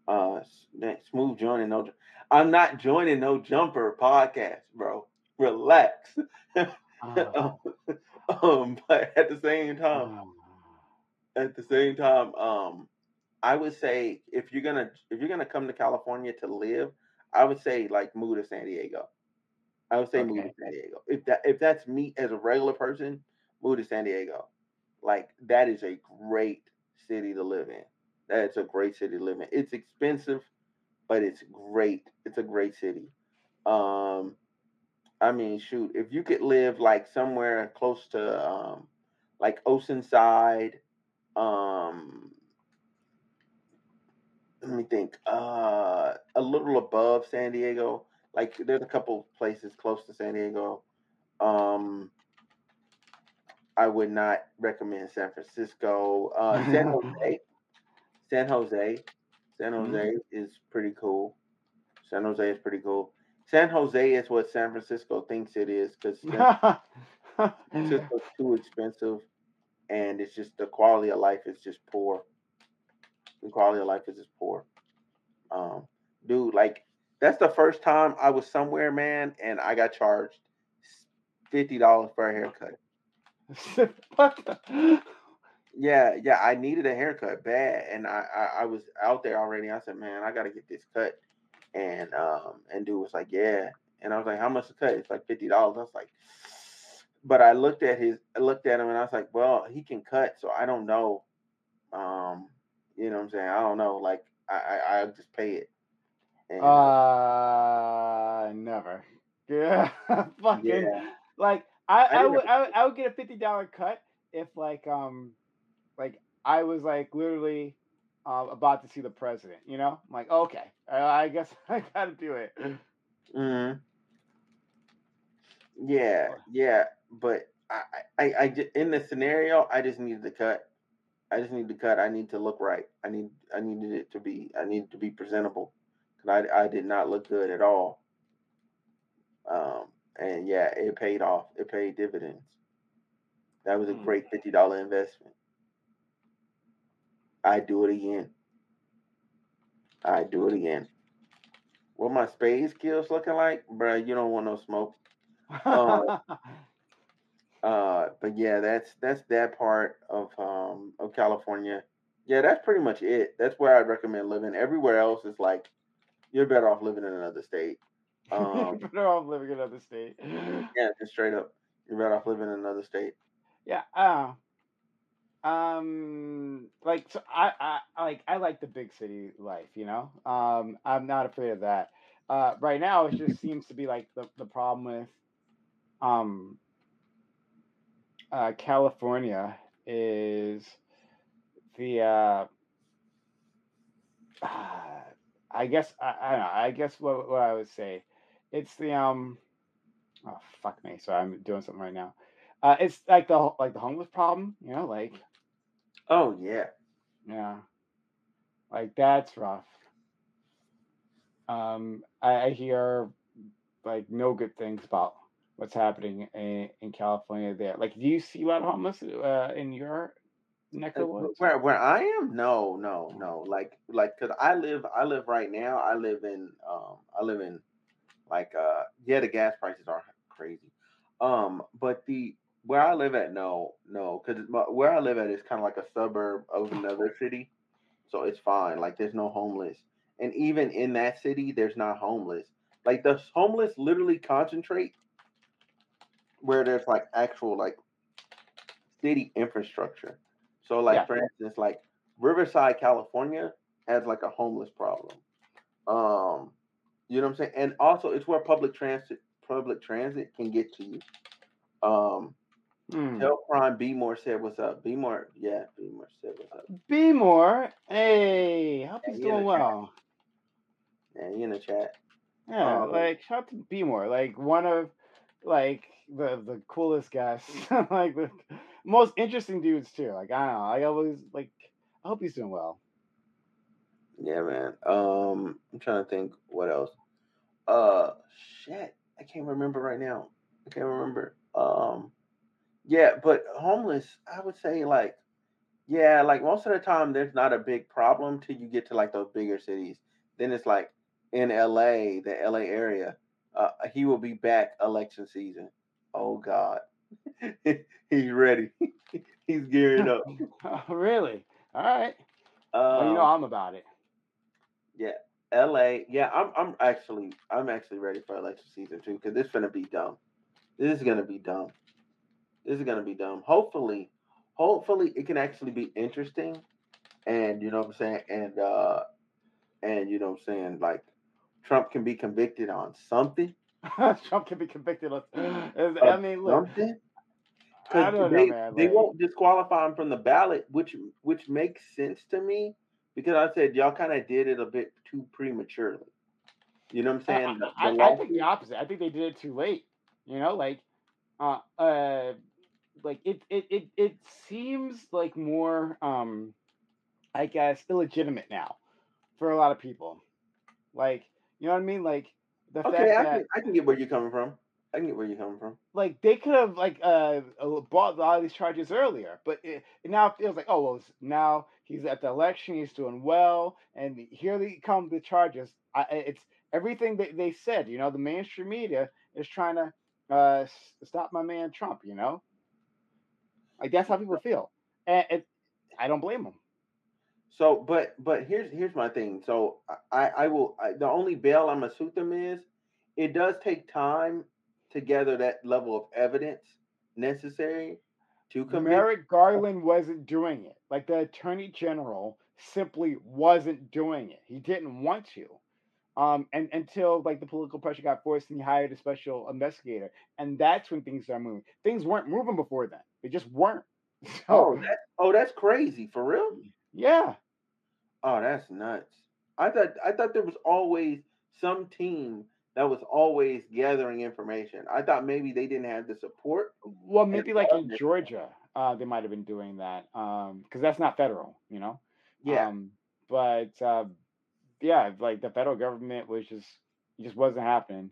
Uh, that smooth joining no. I'm not joining no jumper podcast, bro. Relax. Ah, um, but at the same time, ah. at the same time, um, I would say if you're gonna if you're gonna come to California to live, I would say like move to San Diego. I would say move to San Diego. If that if that's me as a regular person, move to San Diego. Like that is a great city to live in. That's a great city to live in. It's expensive, but it's great. It's a great city. Um, I mean, shoot, if you could live like somewhere close to um, like Oceanside, um, let me think, uh, a little above San Diego. Like there's a couple places close to San Diego. Um, I would not recommend San Francisco. Uh, San Jose, San Jose, San Mhm. Jose is pretty cool. San Jose is pretty cool. San Jose is what San Francisco thinks it is because San Francisco's too expensive, and it's just the quality of life is just poor. The quality of life is just poor. Um, dude, like that's the first time I was somewhere, man, and I got charged fifty dollars for a haircut. what the? Yeah, yeah, I needed a haircut bad, and I, I I was out there already. I said, man, I gotta get this cut, and um, and dude was like, yeah, and I was like, how much to cut? It's like fifty dollars. I was like, but I looked at his, I looked at him, and I was like, well, he can cut, so I don't know. Um, you know what I'm saying? I don't know. Like, I I I'll just pay it. And, uh, Uh, never. Yeah, fucking yeah, like I, I didn't would I, I would get a fifty dollar cut if like um like I was like literally uh, about to see the president. You know, I'm like okay, uh, I guess I gotta do it. hmm yeah, yeah, but I, I, I, I in the scenario, I just needed to cut. I just need to cut. I need to look right. I need, I needed it to be, I needed to be presentable, because I, I did not look good at all. Um, and yeah, it paid off. It paid dividends. That was a Hmm. great fifty dollar investment. I do it again. I do it again. What my spade skills looking like, bruh? You don't want no smoke. Uh, Uh, but yeah, that's that's that part of um of California. Yeah, that's pretty much it. That's where I'd recommend living. Everywhere else is like you're better off living in another state. Um, Better off living in another state. yeah, just straight up, you're better off living in another state. Yeah. Uh, um. Like so, I, I, like I like the big city life. You know. Um. I'm not afraid of that. Uh. Right now, it just seems to be like the the problem with, um. Uh, California is the uh. I guess I, I don't know. I guess what what I would say, it's the um. Oh fuck me! Sorry, I'm doing something right now. Uh, it's like the like the homeless problem, you know, like Oh yeah, yeah, like that's rough. Um, I, I hear like no good things about what's happening in, in California there. Like, do you see a lot of homeless uh, in your neck Uh, of the woods? where where I am, no, no, no. Like like, cause I live I live right now. I live in um I live in like uh yeah the gas prices are crazy, um but the where I live at, no, no, because where I live at is kind of like a suburb of another city, so it's fine. Like there's no homeless, and even in that city, there's not homeless. Like the homeless literally concentrate where there's like actual like city infrastructure. So like yeah. for instance, like Riverside, California has like a homeless problem. Um, you know what I'm saying? And also it's where public transit public transit can get to you. Um Hmm. Tell Prime B more said what's up. B more, yeah, B more said what's up. B more, hey, hope he's doing well. Yeah, you in the chat. Yeah, um, like shout out to B more, like one of like the the coolest guests, like the most interesting dudes too. Like I don't know, I always like. I hope he's doing well. Yeah, man. Um, I'm trying to think what else. Uh, shit, I can't remember right now. I can't remember. Um. Yeah, but homeless, I would say like, yeah, like most of the time there's not a big problem till you get to like those bigger cities. Then it's like in LA, the LA area, uh, he will be back election season. Oh God, he's ready. he's gearing up. oh, really? All right. Um, well, you know um, I'm about it. Yeah, LA. Yeah, I'm. I'm actually. I'm actually ready for election season too because this is gonna be dumb. This is gonna be dumb. This is gonna be dumb. Hopefully, hopefully it can actually be interesting, and you know what I'm saying, and uh, and you know what I'm saying, like Trump can be convicted on something. Trump can be convicted on. I mean, look. Something. I don't they, know, man. They like, won't disqualify him from the ballot, which which makes sense to me because I said y'all kind of did it a bit too prematurely. You know what I'm saying? I, the, the I, I think the opposite. I think they did it too late. You know, like, uh, uh, like it it it it seems like more um I guess illegitimate now for a lot of people. Like, you know what I mean? Like the okay, fact I that can, I can get where you're coming from. I can get where you're coming from. Like they could have like uh, bought a lot of these charges earlier, but it, it now it feels like oh well now he's at the election, he's doing well, and here they come the charges. I, it's everything that they said. You know, the mainstream media is trying to uh, stop my man Trump. You know, like that's how people feel, and it, I don't blame them. So, but but here's here's my thing. So I I will I, the only bail I'm gonna suit them is it does take time to gather that level of evidence necessary to convict. Merrick Garland wasn't doing it. Like the attorney general simply wasn't doing it. He didn't want to. Um, and until like the political pressure got forced and he hired a special investigator. And that's when things started moving. Things weren't moving before then. They just weren't. So, oh, that, oh, that's crazy for real. Yeah. Oh, that's nuts. I thought I thought there was always some team that was always gathering information. I thought maybe they didn't have the support. Well, maybe like in Georgia, uh, they might have been doing that because um, that's not federal, you know. Yeah. Um, but uh, yeah, like the federal government was just just wasn't happening,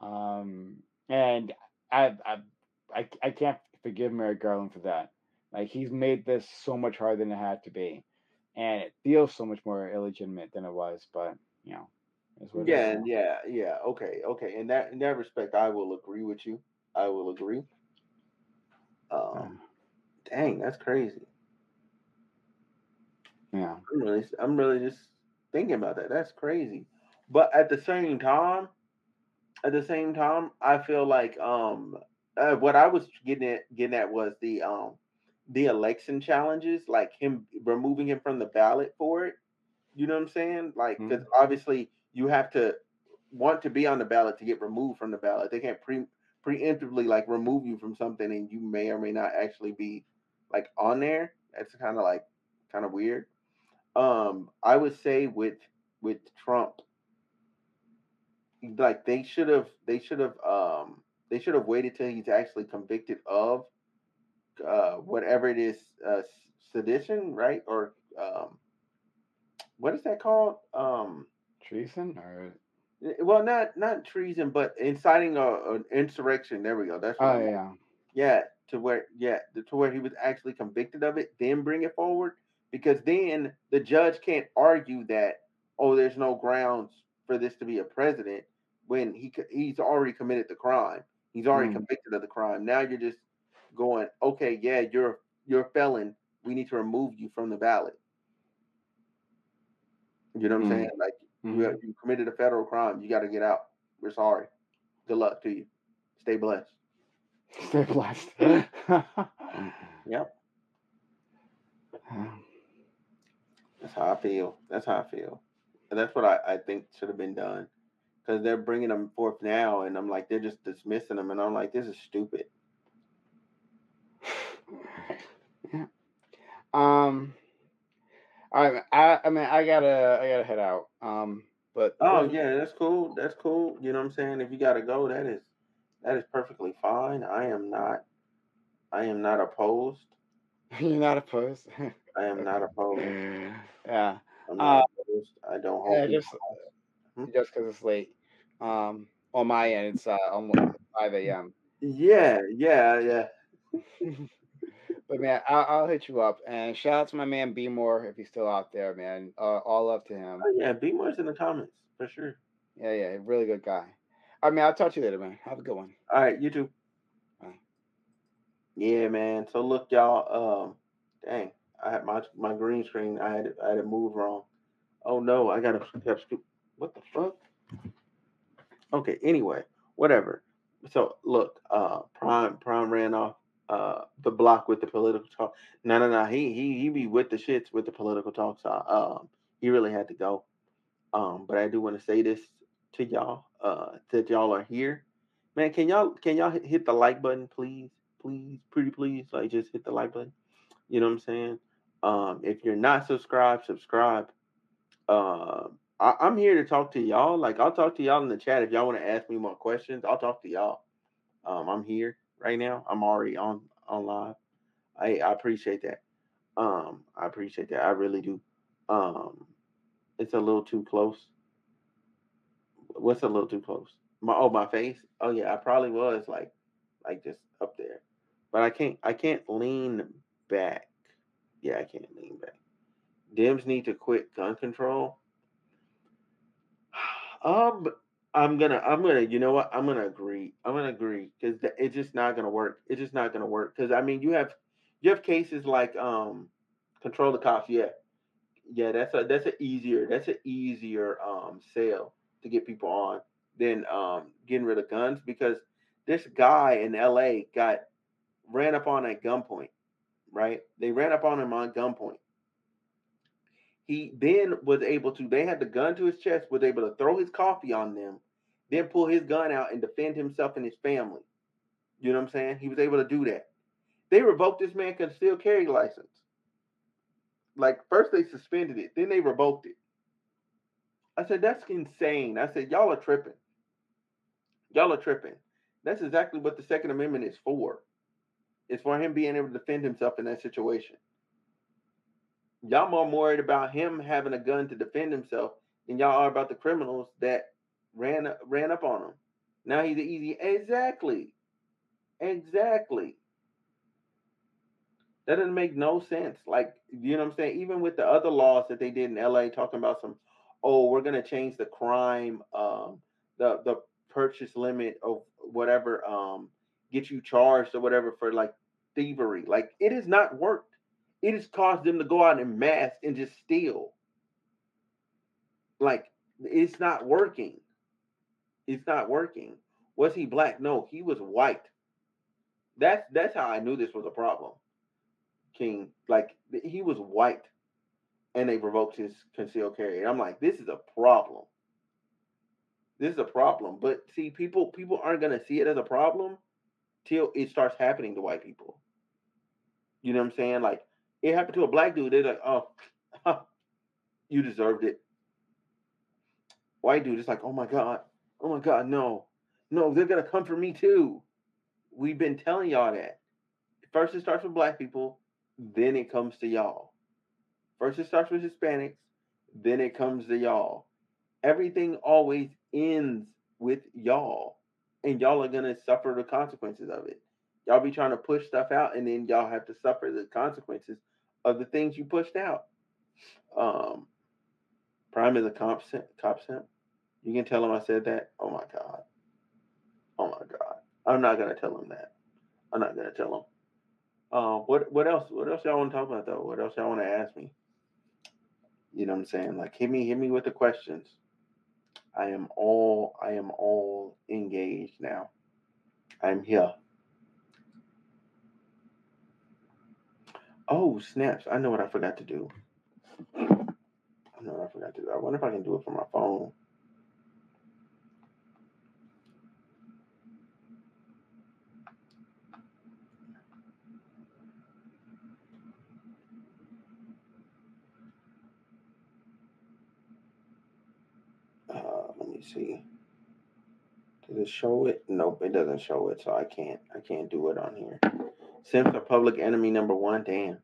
um, and I, I I I can't forgive Merrick Garland for that. Like he's made this so much harder than it had to be, and it feels so much more illegitimate than it was. But you know, yeah, yeah, yeah. Okay, okay. In that in that respect, I will agree with you. I will agree. Um, dang, that's crazy. Yeah, I'm really, I'm really just thinking about that. That's crazy. But at the same time, at the same time, I feel like um, uh, what I was getting at, getting at was the um, the election challenges, like him removing him from the ballot for it. You know what I'm saying? Like, because mm-hmm. obviously you have to want to be on the ballot to get removed from the ballot. They can't pre preemptively like remove you from something and you may or may not actually be like on there. That's kind of like kind of weird. Um, I would say with with Trump, like they should have they should have um they should have waited till he's actually convicted of uh whatever it is uh sedition, right? Or um what is that called? Um treason or well, not not treason, but inciting a, an insurrection. There we go. That's oh yeah, yeah. To where yeah, to where he was actually convicted of it, then bring it forward because then the judge can't argue that oh, there's no grounds for this to be a president when he he's already committed the crime. He's already mm. convicted of the crime. Now you're just going, okay, yeah, you're you're a felon. We need to remove you from the ballot. You know what I'm Mm. saying? Like Mhm. you you committed a federal crime. You got to get out. We're sorry. Good luck to you. Stay blessed. Stay blessed. Yep. That's how I feel. That's how I feel. And that's what I, I think should have been done. Because they're bringing them forth now, and I'm like, they're just dismissing them, and I'm like, this is stupid. yeah. Um. Right. I I mean I gotta I gotta head out. Um. But Oh yeah, that's cool. That's cool. You know what I'm saying? If you gotta go, that is that is perfectly fine. I am not I am not opposed. you're not opposed. I am not opposed. yeah. I'm not Uh, opposed. I don't Yeah. Just Hmm? just because it's late. Um. On my end, it's uh almost five a.m. Yeah, yeah, yeah. But man, I'll, I'll hit you up and shout out to my man B More if he's still out there, man. Uh, all love to him. Oh, yeah, be more in the comments for sure. Yeah, yeah, really good guy. I mean, I'll talk to you later, man. Have a good one. All right, you too. Bye. Yeah, man. So look, y'all. Um, dang, I had my my green screen. I had it, I had it moved wrong. Oh no, I gotta gotta. What the fuck? Okay. Anyway, whatever. So look, uh, Prime Prime ran off uh the block with the political talk. No, no, no. He he he be with the shits with the political talk. So um, he really had to go. Um, but I do want to say this to y'all. Uh, that y'all are here. Man, can y'all can y'all hit, hit the like button, please, please, pretty please, like just hit the like button. You know what I'm saying? Um, if you're not subscribed, subscribe. Uh, I, I'm here to talk to y'all. Like I'll talk to y'all in the chat if y'all want to ask me more questions. I'll talk to y'all. Um, I'm here right now. I'm already on on live. I I appreciate that. Um, I appreciate that. I really do. Um, it's a little too close. What's a little too close? My oh my face. Oh yeah, I probably was like like just up there, but I can't I can't lean back. Yeah, I can't lean back. Dems need to quit gun control. Um, I'm gonna I'm gonna you know what I'm gonna agree. I'm gonna agree because it's just not gonna work. It's just not gonna work because I mean you have you have cases like um control the cops. Yeah, yeah. That's a that's an easier that's an easier um sale to get people on than um getting rid of guns because this guy in L.A. got ran up on at gunpoint. Right? They ran up on him on gunpoint. He then was able to. They had the gun to his chest. Was able to throw his coffee on them, then pull his gun out and defend himself and his family. You know what I'm saying? He was able to do that. They revoked this man concealed carry license. Like first they suspended it, then they revoked it. I said that's insane. I said y'all are tripping. Y'all are tripping. That's exactly what the Second Amendment is for. It's for him being able to defend himself in that situation. Y'all more worried about him having a gun to defend himself than y'all are about the criminals that ran ran up on him. Now he's easy. Exactly. Exactly. That doesn't make no sense. Like, you know what I'm saying? Even with the other laws that they did in LA talking about some, oh, we're gonna change the crime, um, the the purchase limit of whatever, um, get you charged or whatever for like thievery. Like it has not worked. It has caused them to go out in mass and just steal. Like it's not working. It's not working. Was he black? No, he was white. That's that's how I knew this was a problem. King, like he was white, and they revoked his concealed carry. I'm like, this is a problem. This is a problem. But see, people people aren't gonna see it as a problem till it starts happening to white people. You know what I'm saying? Like it happened to a black dude. They're like, oh, you deserved it. White dude is like, oh my god, oh my god, no, no, they're gonna come for me too. We've been telling y'all that. First, it starts with black people, then it comes to y'all. First, it starts with Hispanics, then it comes to y'all. Everything always ends with y'all, and y'all are gonna suffer the consequences of it. Y'all be trying to push stuff out, and then y'all have to suffer the consequences of the things you pushed out. Um, Prime is a cop simp. Cop simp. You can tell him I said that. Oh my god. Oh my god. I'm not gonna tell him that. I'm not gonna tell him. Uh, what what else? What else y'all want to talk about though? What else y'all want to ask me? You know what I'm saying? Like hit me, hit me with the questions. I am all I am all engaged now. I'm here. Oh snaps! I know what I forgot to do. I know what I forgot to do. I wonder if I can do it from my phone. Uh, let me see. Does it show it? Nope, it doesn't show it, so I can't I can't do it on here. Simps are public enemy number one. Damn.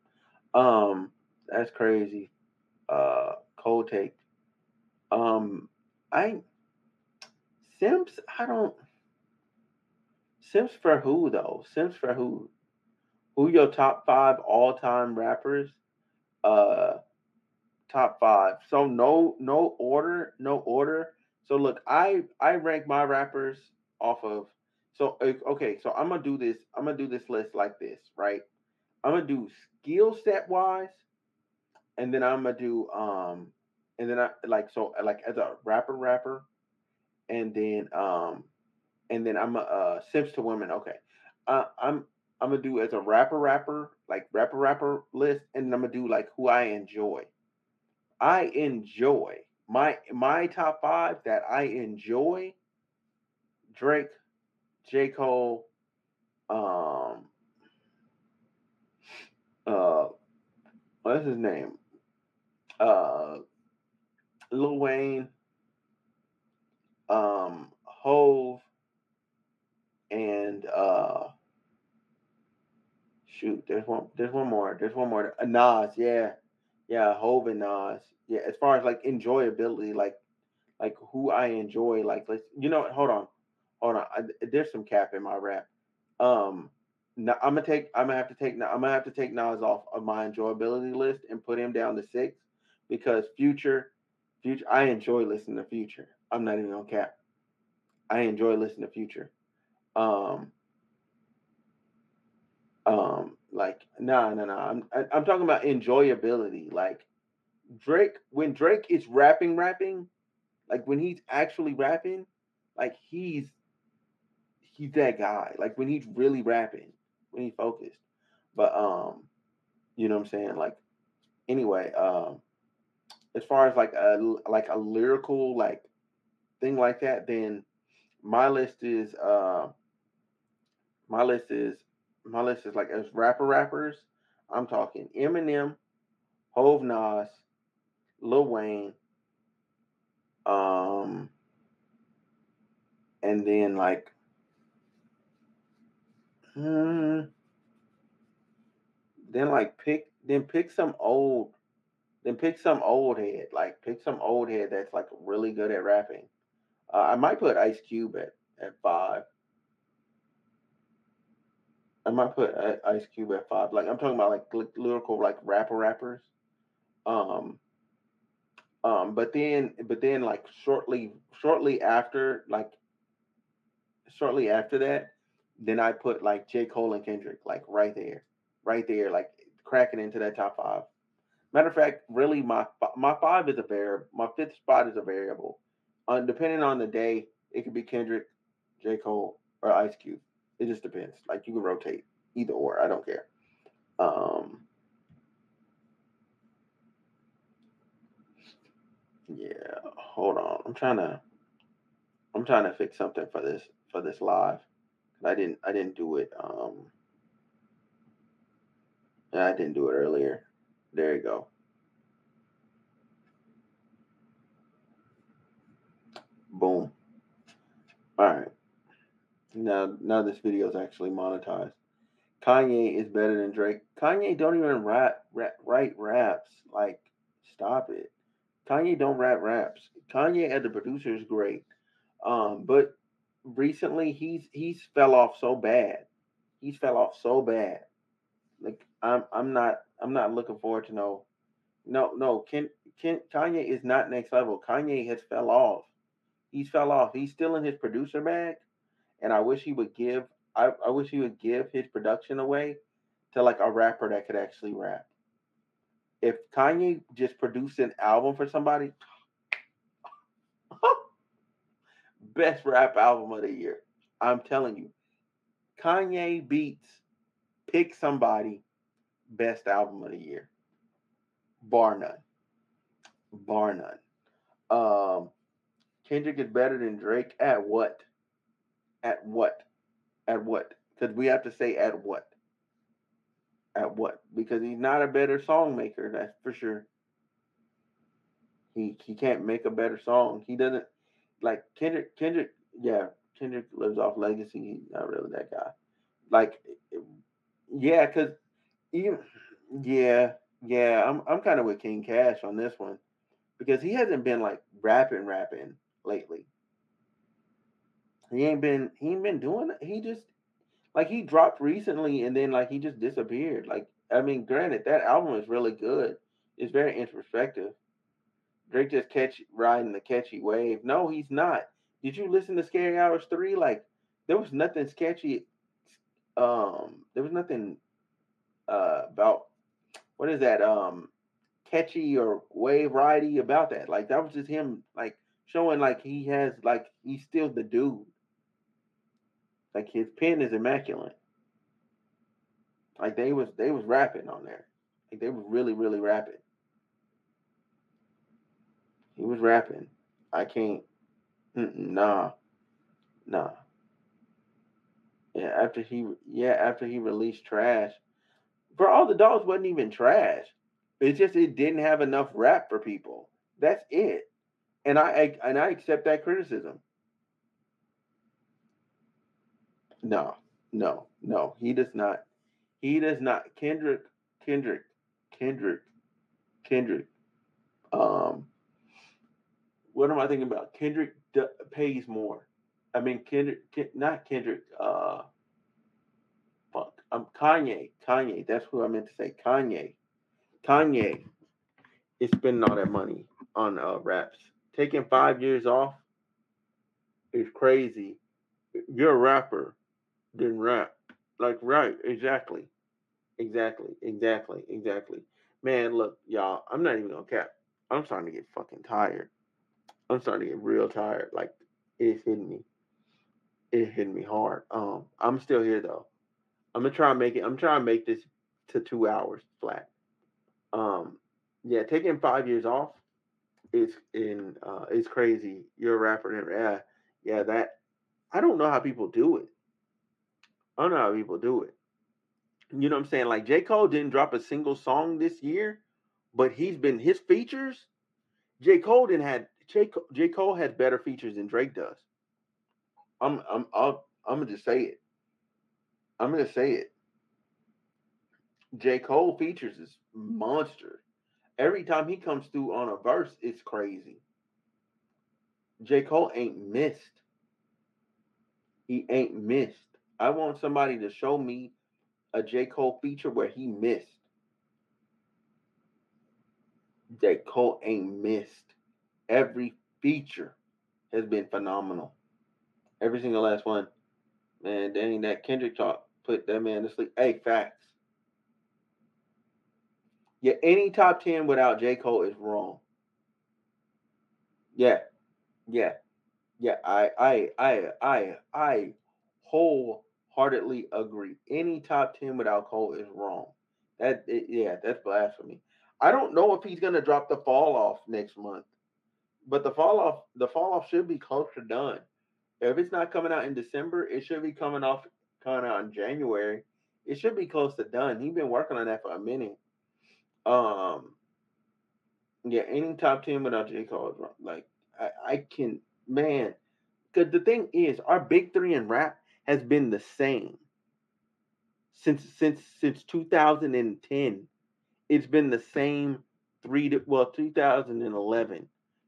Um, that's crazy. Uh, cold take. Um, I Simps. I don't. Simps for who though? Simps for who? Who your top five all time rappers? Uh, top five. So no no order, no order. So look, I I rank my rappers off of. So okay, so I'm gonna do this. I'm gonna do this list like this, right? I'm gonna do skill set wise, and then I'm gonna do um, and then I like so like as a rapper rapper, and then um, and then I'm a uh, Simps to women. Okay, uh, I'm I'm gonna do as a rapper rapper like rapper rapper list, and I'm gonna do like who I enjoy. I enjoy my my top five that I enjoy. Drake, J Cole, um, uh, what's his name? Uh, Lil Wayne, um, Hove, and uh, shoot, there's one, there's one more, there's one more. Uh, Nas, yeah, yeah, Hove and Nas, yeah. As far as like enjoyability, like, like who I enjoy, like, let's, you know, hold on, hold on. I, there's some cap in my rap. Um, no, I'm gonna take. I'm gonna have to take. I'm gonna have to take Nas off of my enjoyability list and put him down to six because Future, Future. I enjoy listening to Future. I'm not even on cap. I enjoy listening to Future. Um. Um. Like no, no, no. I'm I, am i am talking about enjoyability. Like Drake, when Drake is rapping, rapping, like when he's actually rapping, like he's he's that guy. Like when he's really rapping when he focused. But um, you know what I'm saying? Like anyway, um as far as like a like a lyrical like thing like that, then my list is uh my list is my list is like as rapper rappers, I'm talking Eminem, Hove Nas, Lil Wayne, um and then like Hmm. Then like pick then pick some old then pick some old head. Like pick some old head that's like really good at rapping. Uh, I might put Ice Cube at, at five. I might put uh, Ice Cube at five. Like I'm talking about like lyrical like rapper rappers. Um um but then but then like shortly shortly after like shortly after that then I put like J. Cole and Kendrick, like right there, right there, like cracking into that top five. Matter of fact, really, my my five is a variable. My fifth spot is a variable. Uh, depending on the day, it could be Kendrick, J. Cole, or Ice Cube. It just depends. Like you can rotate either or. I don't care. Um, yeah. Hold on. I'm trying to. I'm trying to fix something for this for this live. I didn't I didn't do it. Um, I didn't do it earlier. There you go. Boom. All right. Now now this video is actually monetized. Kanye is better than Drake. Kanye don't even rap, rap write raps. Like, stop it. Kanye don't rap raps. Kanye as a producer is great. Um, but recently he's he's fell off so bad. He's fell off so bad. Like I'm I'm not I'm not looking forward to no no no Ken, Ken Kanye is not next level. Kanye has fell off. He's fell off. He's still in his producer bag, and I wish he would give I, I wish he would give his production away to like a rapper that could actually rap. If Kanye just produced an album for somebody, best rap album of the year. I'm telling you. Kanye beats Pick Somebody best album of the year. Bar none. Bar none. Um Kendrick is better than Drake at what? At what? At what? Because we have to say at what? At what? Because he's not a better song maker, that's for sure. He he can't make a better song. He doesn't like Kendrick. Kendrick, yeah, Kendrick lives off legacy. He's not really that guy. Like, yeah, because even yeah, yeah, I'm I'm kind of with King Cash on this one because he hasn't been like rapping, rapping lately. He ain't been he ain't been doing. He just like he dropped recently and then like he just disappeared. Like I mean, granted, that album is really good. It's very introspective. Drake just catch riding the catchy wave. No, he's not. Did you listen to Scary Hours 3? Like there was nothing sketchy. Um, there was nothing uh about what is that? Um catchy or wave ridey about that. Like that was just him like showing like he has like he's still the dude. Like his pen is immaculate. Like they was they was rapping on there. Like they were really really rapping. He was rapping. I can't. Nah, nah. Yeah, after he yeah after he released trash, for all the dogs wasn't even trash. It's just it didn't have enough rap for people. That's it. And I, I and I accept that criticism. No, no, no. He does not. He does not. Kendrick, Kendrick, Kendrick, Kendrick. Um, what am I thinking about? Kendrick d- pays more. I mean, Kendrick, not Kendrick. Uh, fuck. I'm Kanye. Kanye. That's who I meant to say. Kanye. Kanye is spending all that money on uh, raps. Taking five years off is crazy. You're a rapper then rap. Like, right, exactly. Exactly, exactly, exactly. Man, look, y'all, I'm not even gonna cap. I'm starting to get fucking tired. I'm starting to get real tired. Like, it's hitting me. It hit me hard. Um, I'm still here though. I'm gonna try and make it. I'm trying to make this to two hours flat. Um, yeah, taking five years off is in uh, is crazy. You're a rapper, and yeah, yeah. That I don't know how people do it. I don't know how people do it. You know what I'm saying? Like J. Cole didn't drop a single song this year, but he's been his features. J. Cole didn't had J. Cole, J. Cole has better features than Drake does. I'm I'm I'm, I'm gonna just say it. I'm gonna say it. J. Cole features is monster. Every time he comes through on a verse, it's crazy. J. Cole ain't missed. He ain't missed. I want somebody to show me a J. Cole feature where he missed. J. Cole ain't missed. Every feature has been phenomenal. Every single last one. Man, dang, that Kendrick talk put that man to sleep. Hey, facts. Yeah, any top 10 without J. Cole is wrong. Yeah. Yeah. Yeah, I I I I I wholeheartedly agree. Any top 10 without Cole is wrong. That it, yeah, that's blasphemy. I don't know if he's gonna drop the fall off next month, but the fall off the fall off should be close to done. If it's not coming out in December, it should be coming off coming out in January. It should be close to done. He's been working on that for a minute. Um, yeah, any top ten without J Cole is wrong. Like I, I can, man. Because the thing is, our big three in rap has been the same since since since 2010. It's been the same three to well 2011,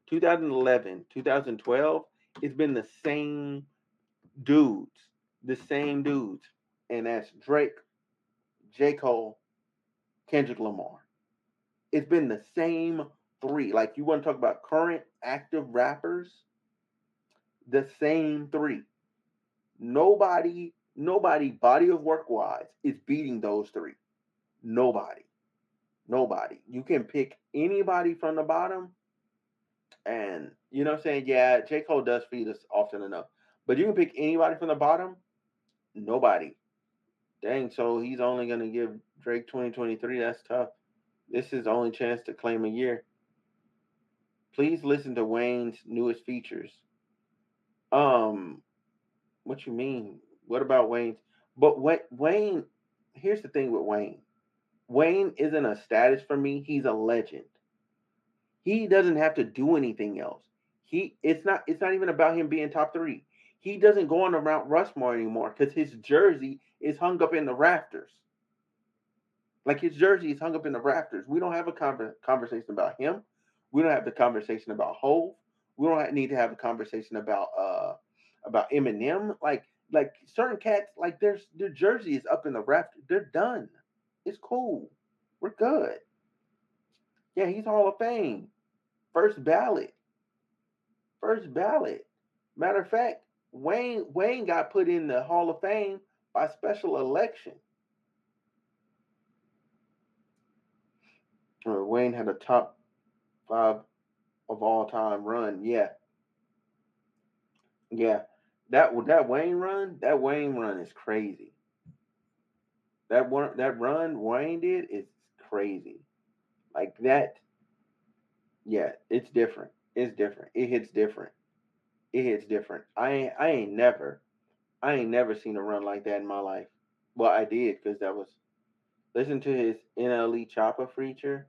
2011, 2012. It's been the same dudes, the same dudes, and that's Drake, J Cole, Kendrick Lamar. It's been the same three. Like you want to talk about current active rappers, the same three. Nobody, nobody body of work wise is beating those three. Nobody. Nobody. You can pick anybody from the bottom, and you know what I'm saying? Yeah, J. Cole does feed us often enough. But you can pick anybody from the bottom, nobody. Dang, so he's only gonna give Drake 2023. That's tough. This is only chance to claim a year. Please listen to Wayne's newest features. Um, what you mean? What about Wayne's? But Wayne, here's the thing with Wayne. Wayne isn't a status for me. He's a legend. He doesn't have to do anything else. He it's not it's not even about him being top three. He doesn't go on the Mount Rushmore anymore because his jersey is hung up in the rafters. Like his jersey is hung up in the rafters. We don't have a con- conversation about him. We don't have the conversation about Hove. We don't have, need to have a conversation about uh about Eminem. Like like certain cats, like their their jersey is up in the rafters. They're done. It's cool. We're good. Yeah, he's Hall of Fame. First ballot. First ballot. Matter of fact, Wayne Wayne got put in the Hall of Fame by special election. Uh, Wayne had a top five of all time run. Yeah. Yeah. That that Wayne run, that Wayne run is crazy. That one that run Wayne did is crazy. Like that. Yeah, it's different. It's different. It hits different. It hits different. I ain't I ain't never I ain't never seen a run like that in my life. Well, I did because that was listen to his NLE Choppa feature.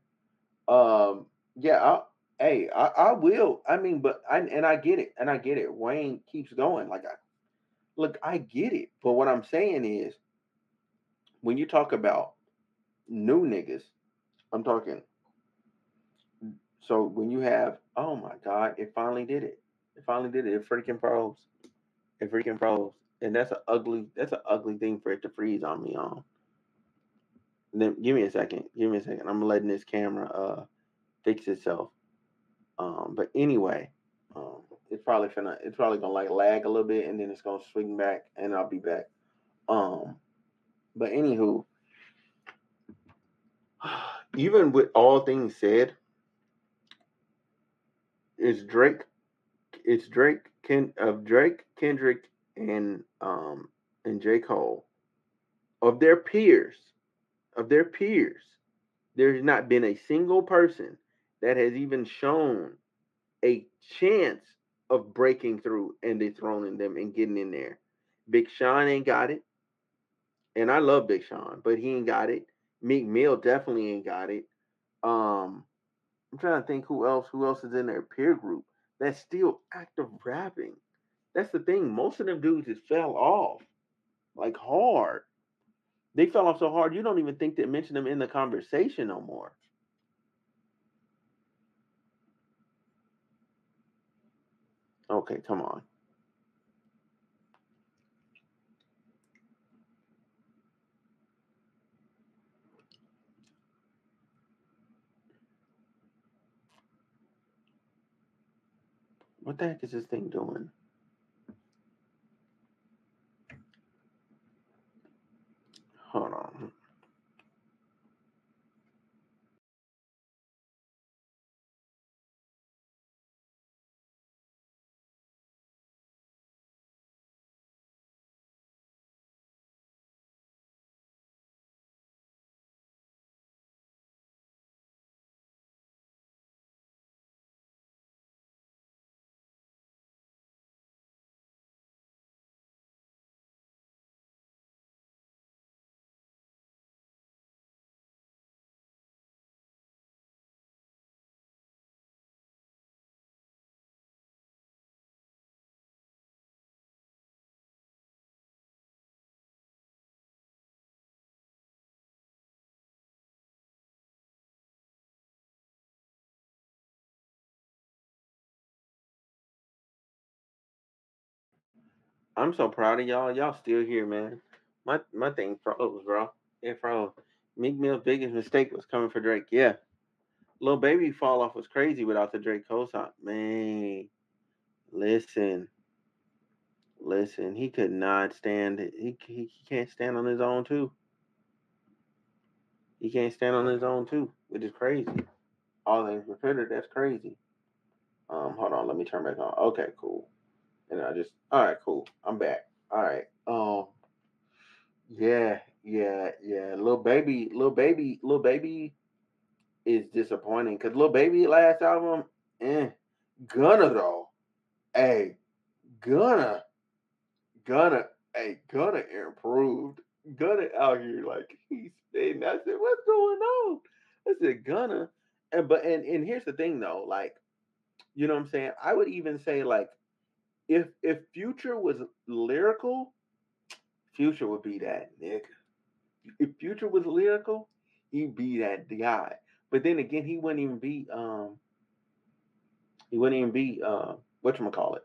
Um, yeah, I, hey, I, I will. I mean, but I and I get it, and I get it. Wayne keeps going. Like I look, I get it. But what I'm saying is, when you talk about new niggas, I'm talking. So when you have, oh my God, it finally did it. It finally did it. It freaking froze. It freaking froze and that's an ugly that's an ugly thing for it to freeze on me on. And then give me a second. Give me a second. I'm letting this camera uh fix itself. Um, but anyway, um, it's probably gonna it's probably gonna like lag a little bit and then it's gonna swing back and I'll be back. Um, but anywho, even with all things said, it's Drake. It's Drake Ken of Drake Kendrick and um and J. Cole, of their peers, of their peers, there's not been a single person that has even shown a chance of breaking through and dethroning them and getting in there. Big Sean ain't got it. And I love Big Sean, but he ain't got it. Meek Mill definitely ain't got it. Um, I'm trying to think who else, who else is in their peer group that's still active rapping. That's the thing. Most of them dudes just fell off like hard. They fell off so hard you don't even think to mention them in the conversation no more. Okay, come on. What the heck is this thing doing? Hold on. I'm so proud of y'all. Y'all still here, man. My my thing froze, bro. It froze. Meek Mill's biggest mistake was coming for Drake. Yeah. Lil Baby fall off was crazy without the Drake cosign. Man, listen, listen. He could not stand it. He, he he can't stand on his own too. He can't stand on his own too, which is crazy. All things considered, that's crazy. Um, hold on, let me turn back on. Okay, cool. And I just all right, cool. I'm back. All right. Um yeah, yeah, yeah. Lil Baby, Lil Baby, Lil Baby is disappointing because Lil Baby last album, eh. Gunna though. Hey, Gunna. Gunna, hey, Gunna improved. Gunna out here like he's and I said, what's going on? I said, Gunna. And but and and here's the thing though, like, you know what I'm saying? I would even say like if if Future was lyrical, Future would be that nigga. If Future was lyrical, he'd be that guy. But then again, he wouldn't even be um he wouldn't even be uh what you call it.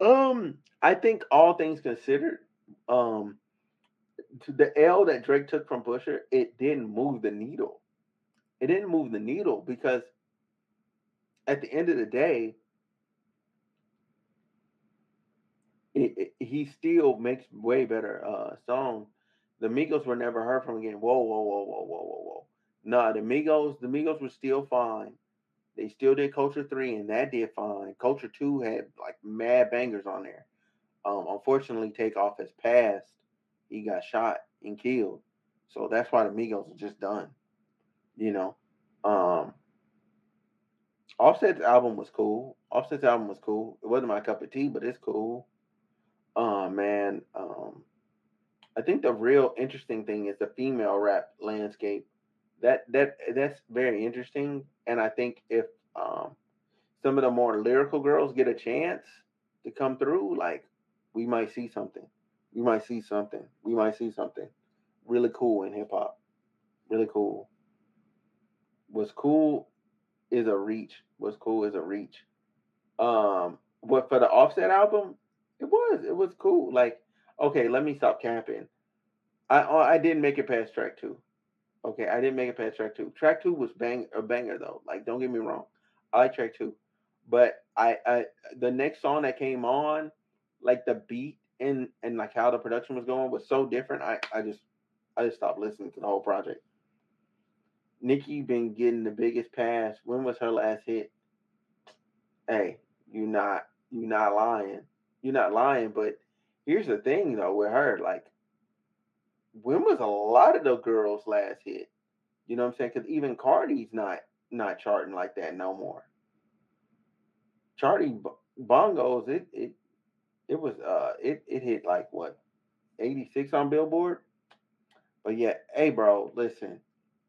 um, I think all things considered, um, the L that Drake took from Busher, it didn't move the needle. It didn't move the needle because at the end of the day, it, it, he still makes way better uh, songs. The Migos were never heard from again. Whoa, whoa, whoa, whoa, whoa, whoa, whoa. Nah, the Migos, the Migos were still fine. They still did Culture Three, and that did fine. Culture Two had like mad bangers on there. Um, unfortunately, Takeoff has passed. He got shot and killed, so that's why the Migos are just done. You know, um, Offset's album was cool. Offset's album was cool. It wasn't my cup of tea, but it's cool. Uh, man, um, I think the real interesting thing is the female rap landscape. That that that's very interesting, and I think if um, some of the more lyrical girls get a chance to come through, like we might see something. We might see something. We might see something really cool in hip hop. Really cool. What's cool is a reach. What's cool is a reach. Um, but for the Offset album, it was it was cool. Like, okay, let me stop camping. I I didn't make it past track two. Okay, I didn't make it past track two. Track two was bang a banger though. Like, don't get me wrong, I like track two, but I I the next song that came on, like the beat and and like how the production was going was so different. I I just I just stopped listening to the whole project. Nicki been getting the biggest pass. When was her last hit? Hey, you not you not lying. You're not lying, but here's the thing though with her, like when was a lot of the girls last hit? You know what I'm saying? Because even Cardi's not not charting like that no more. Charting bongos, it it it was uh it it hit like what 86 on Billboard. But yeah, hey bro, listen,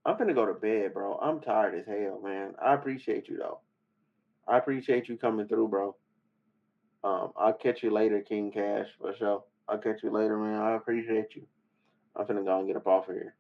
I'm gonna go to bed, bro. I'm tired as hell, man. I appreciate you though. I appreciate you coming through, bro. Um, I'll catch you later, King Cash, for sure. I'll catch you later, man. I appreciate you. I'm finna go and get up off of here.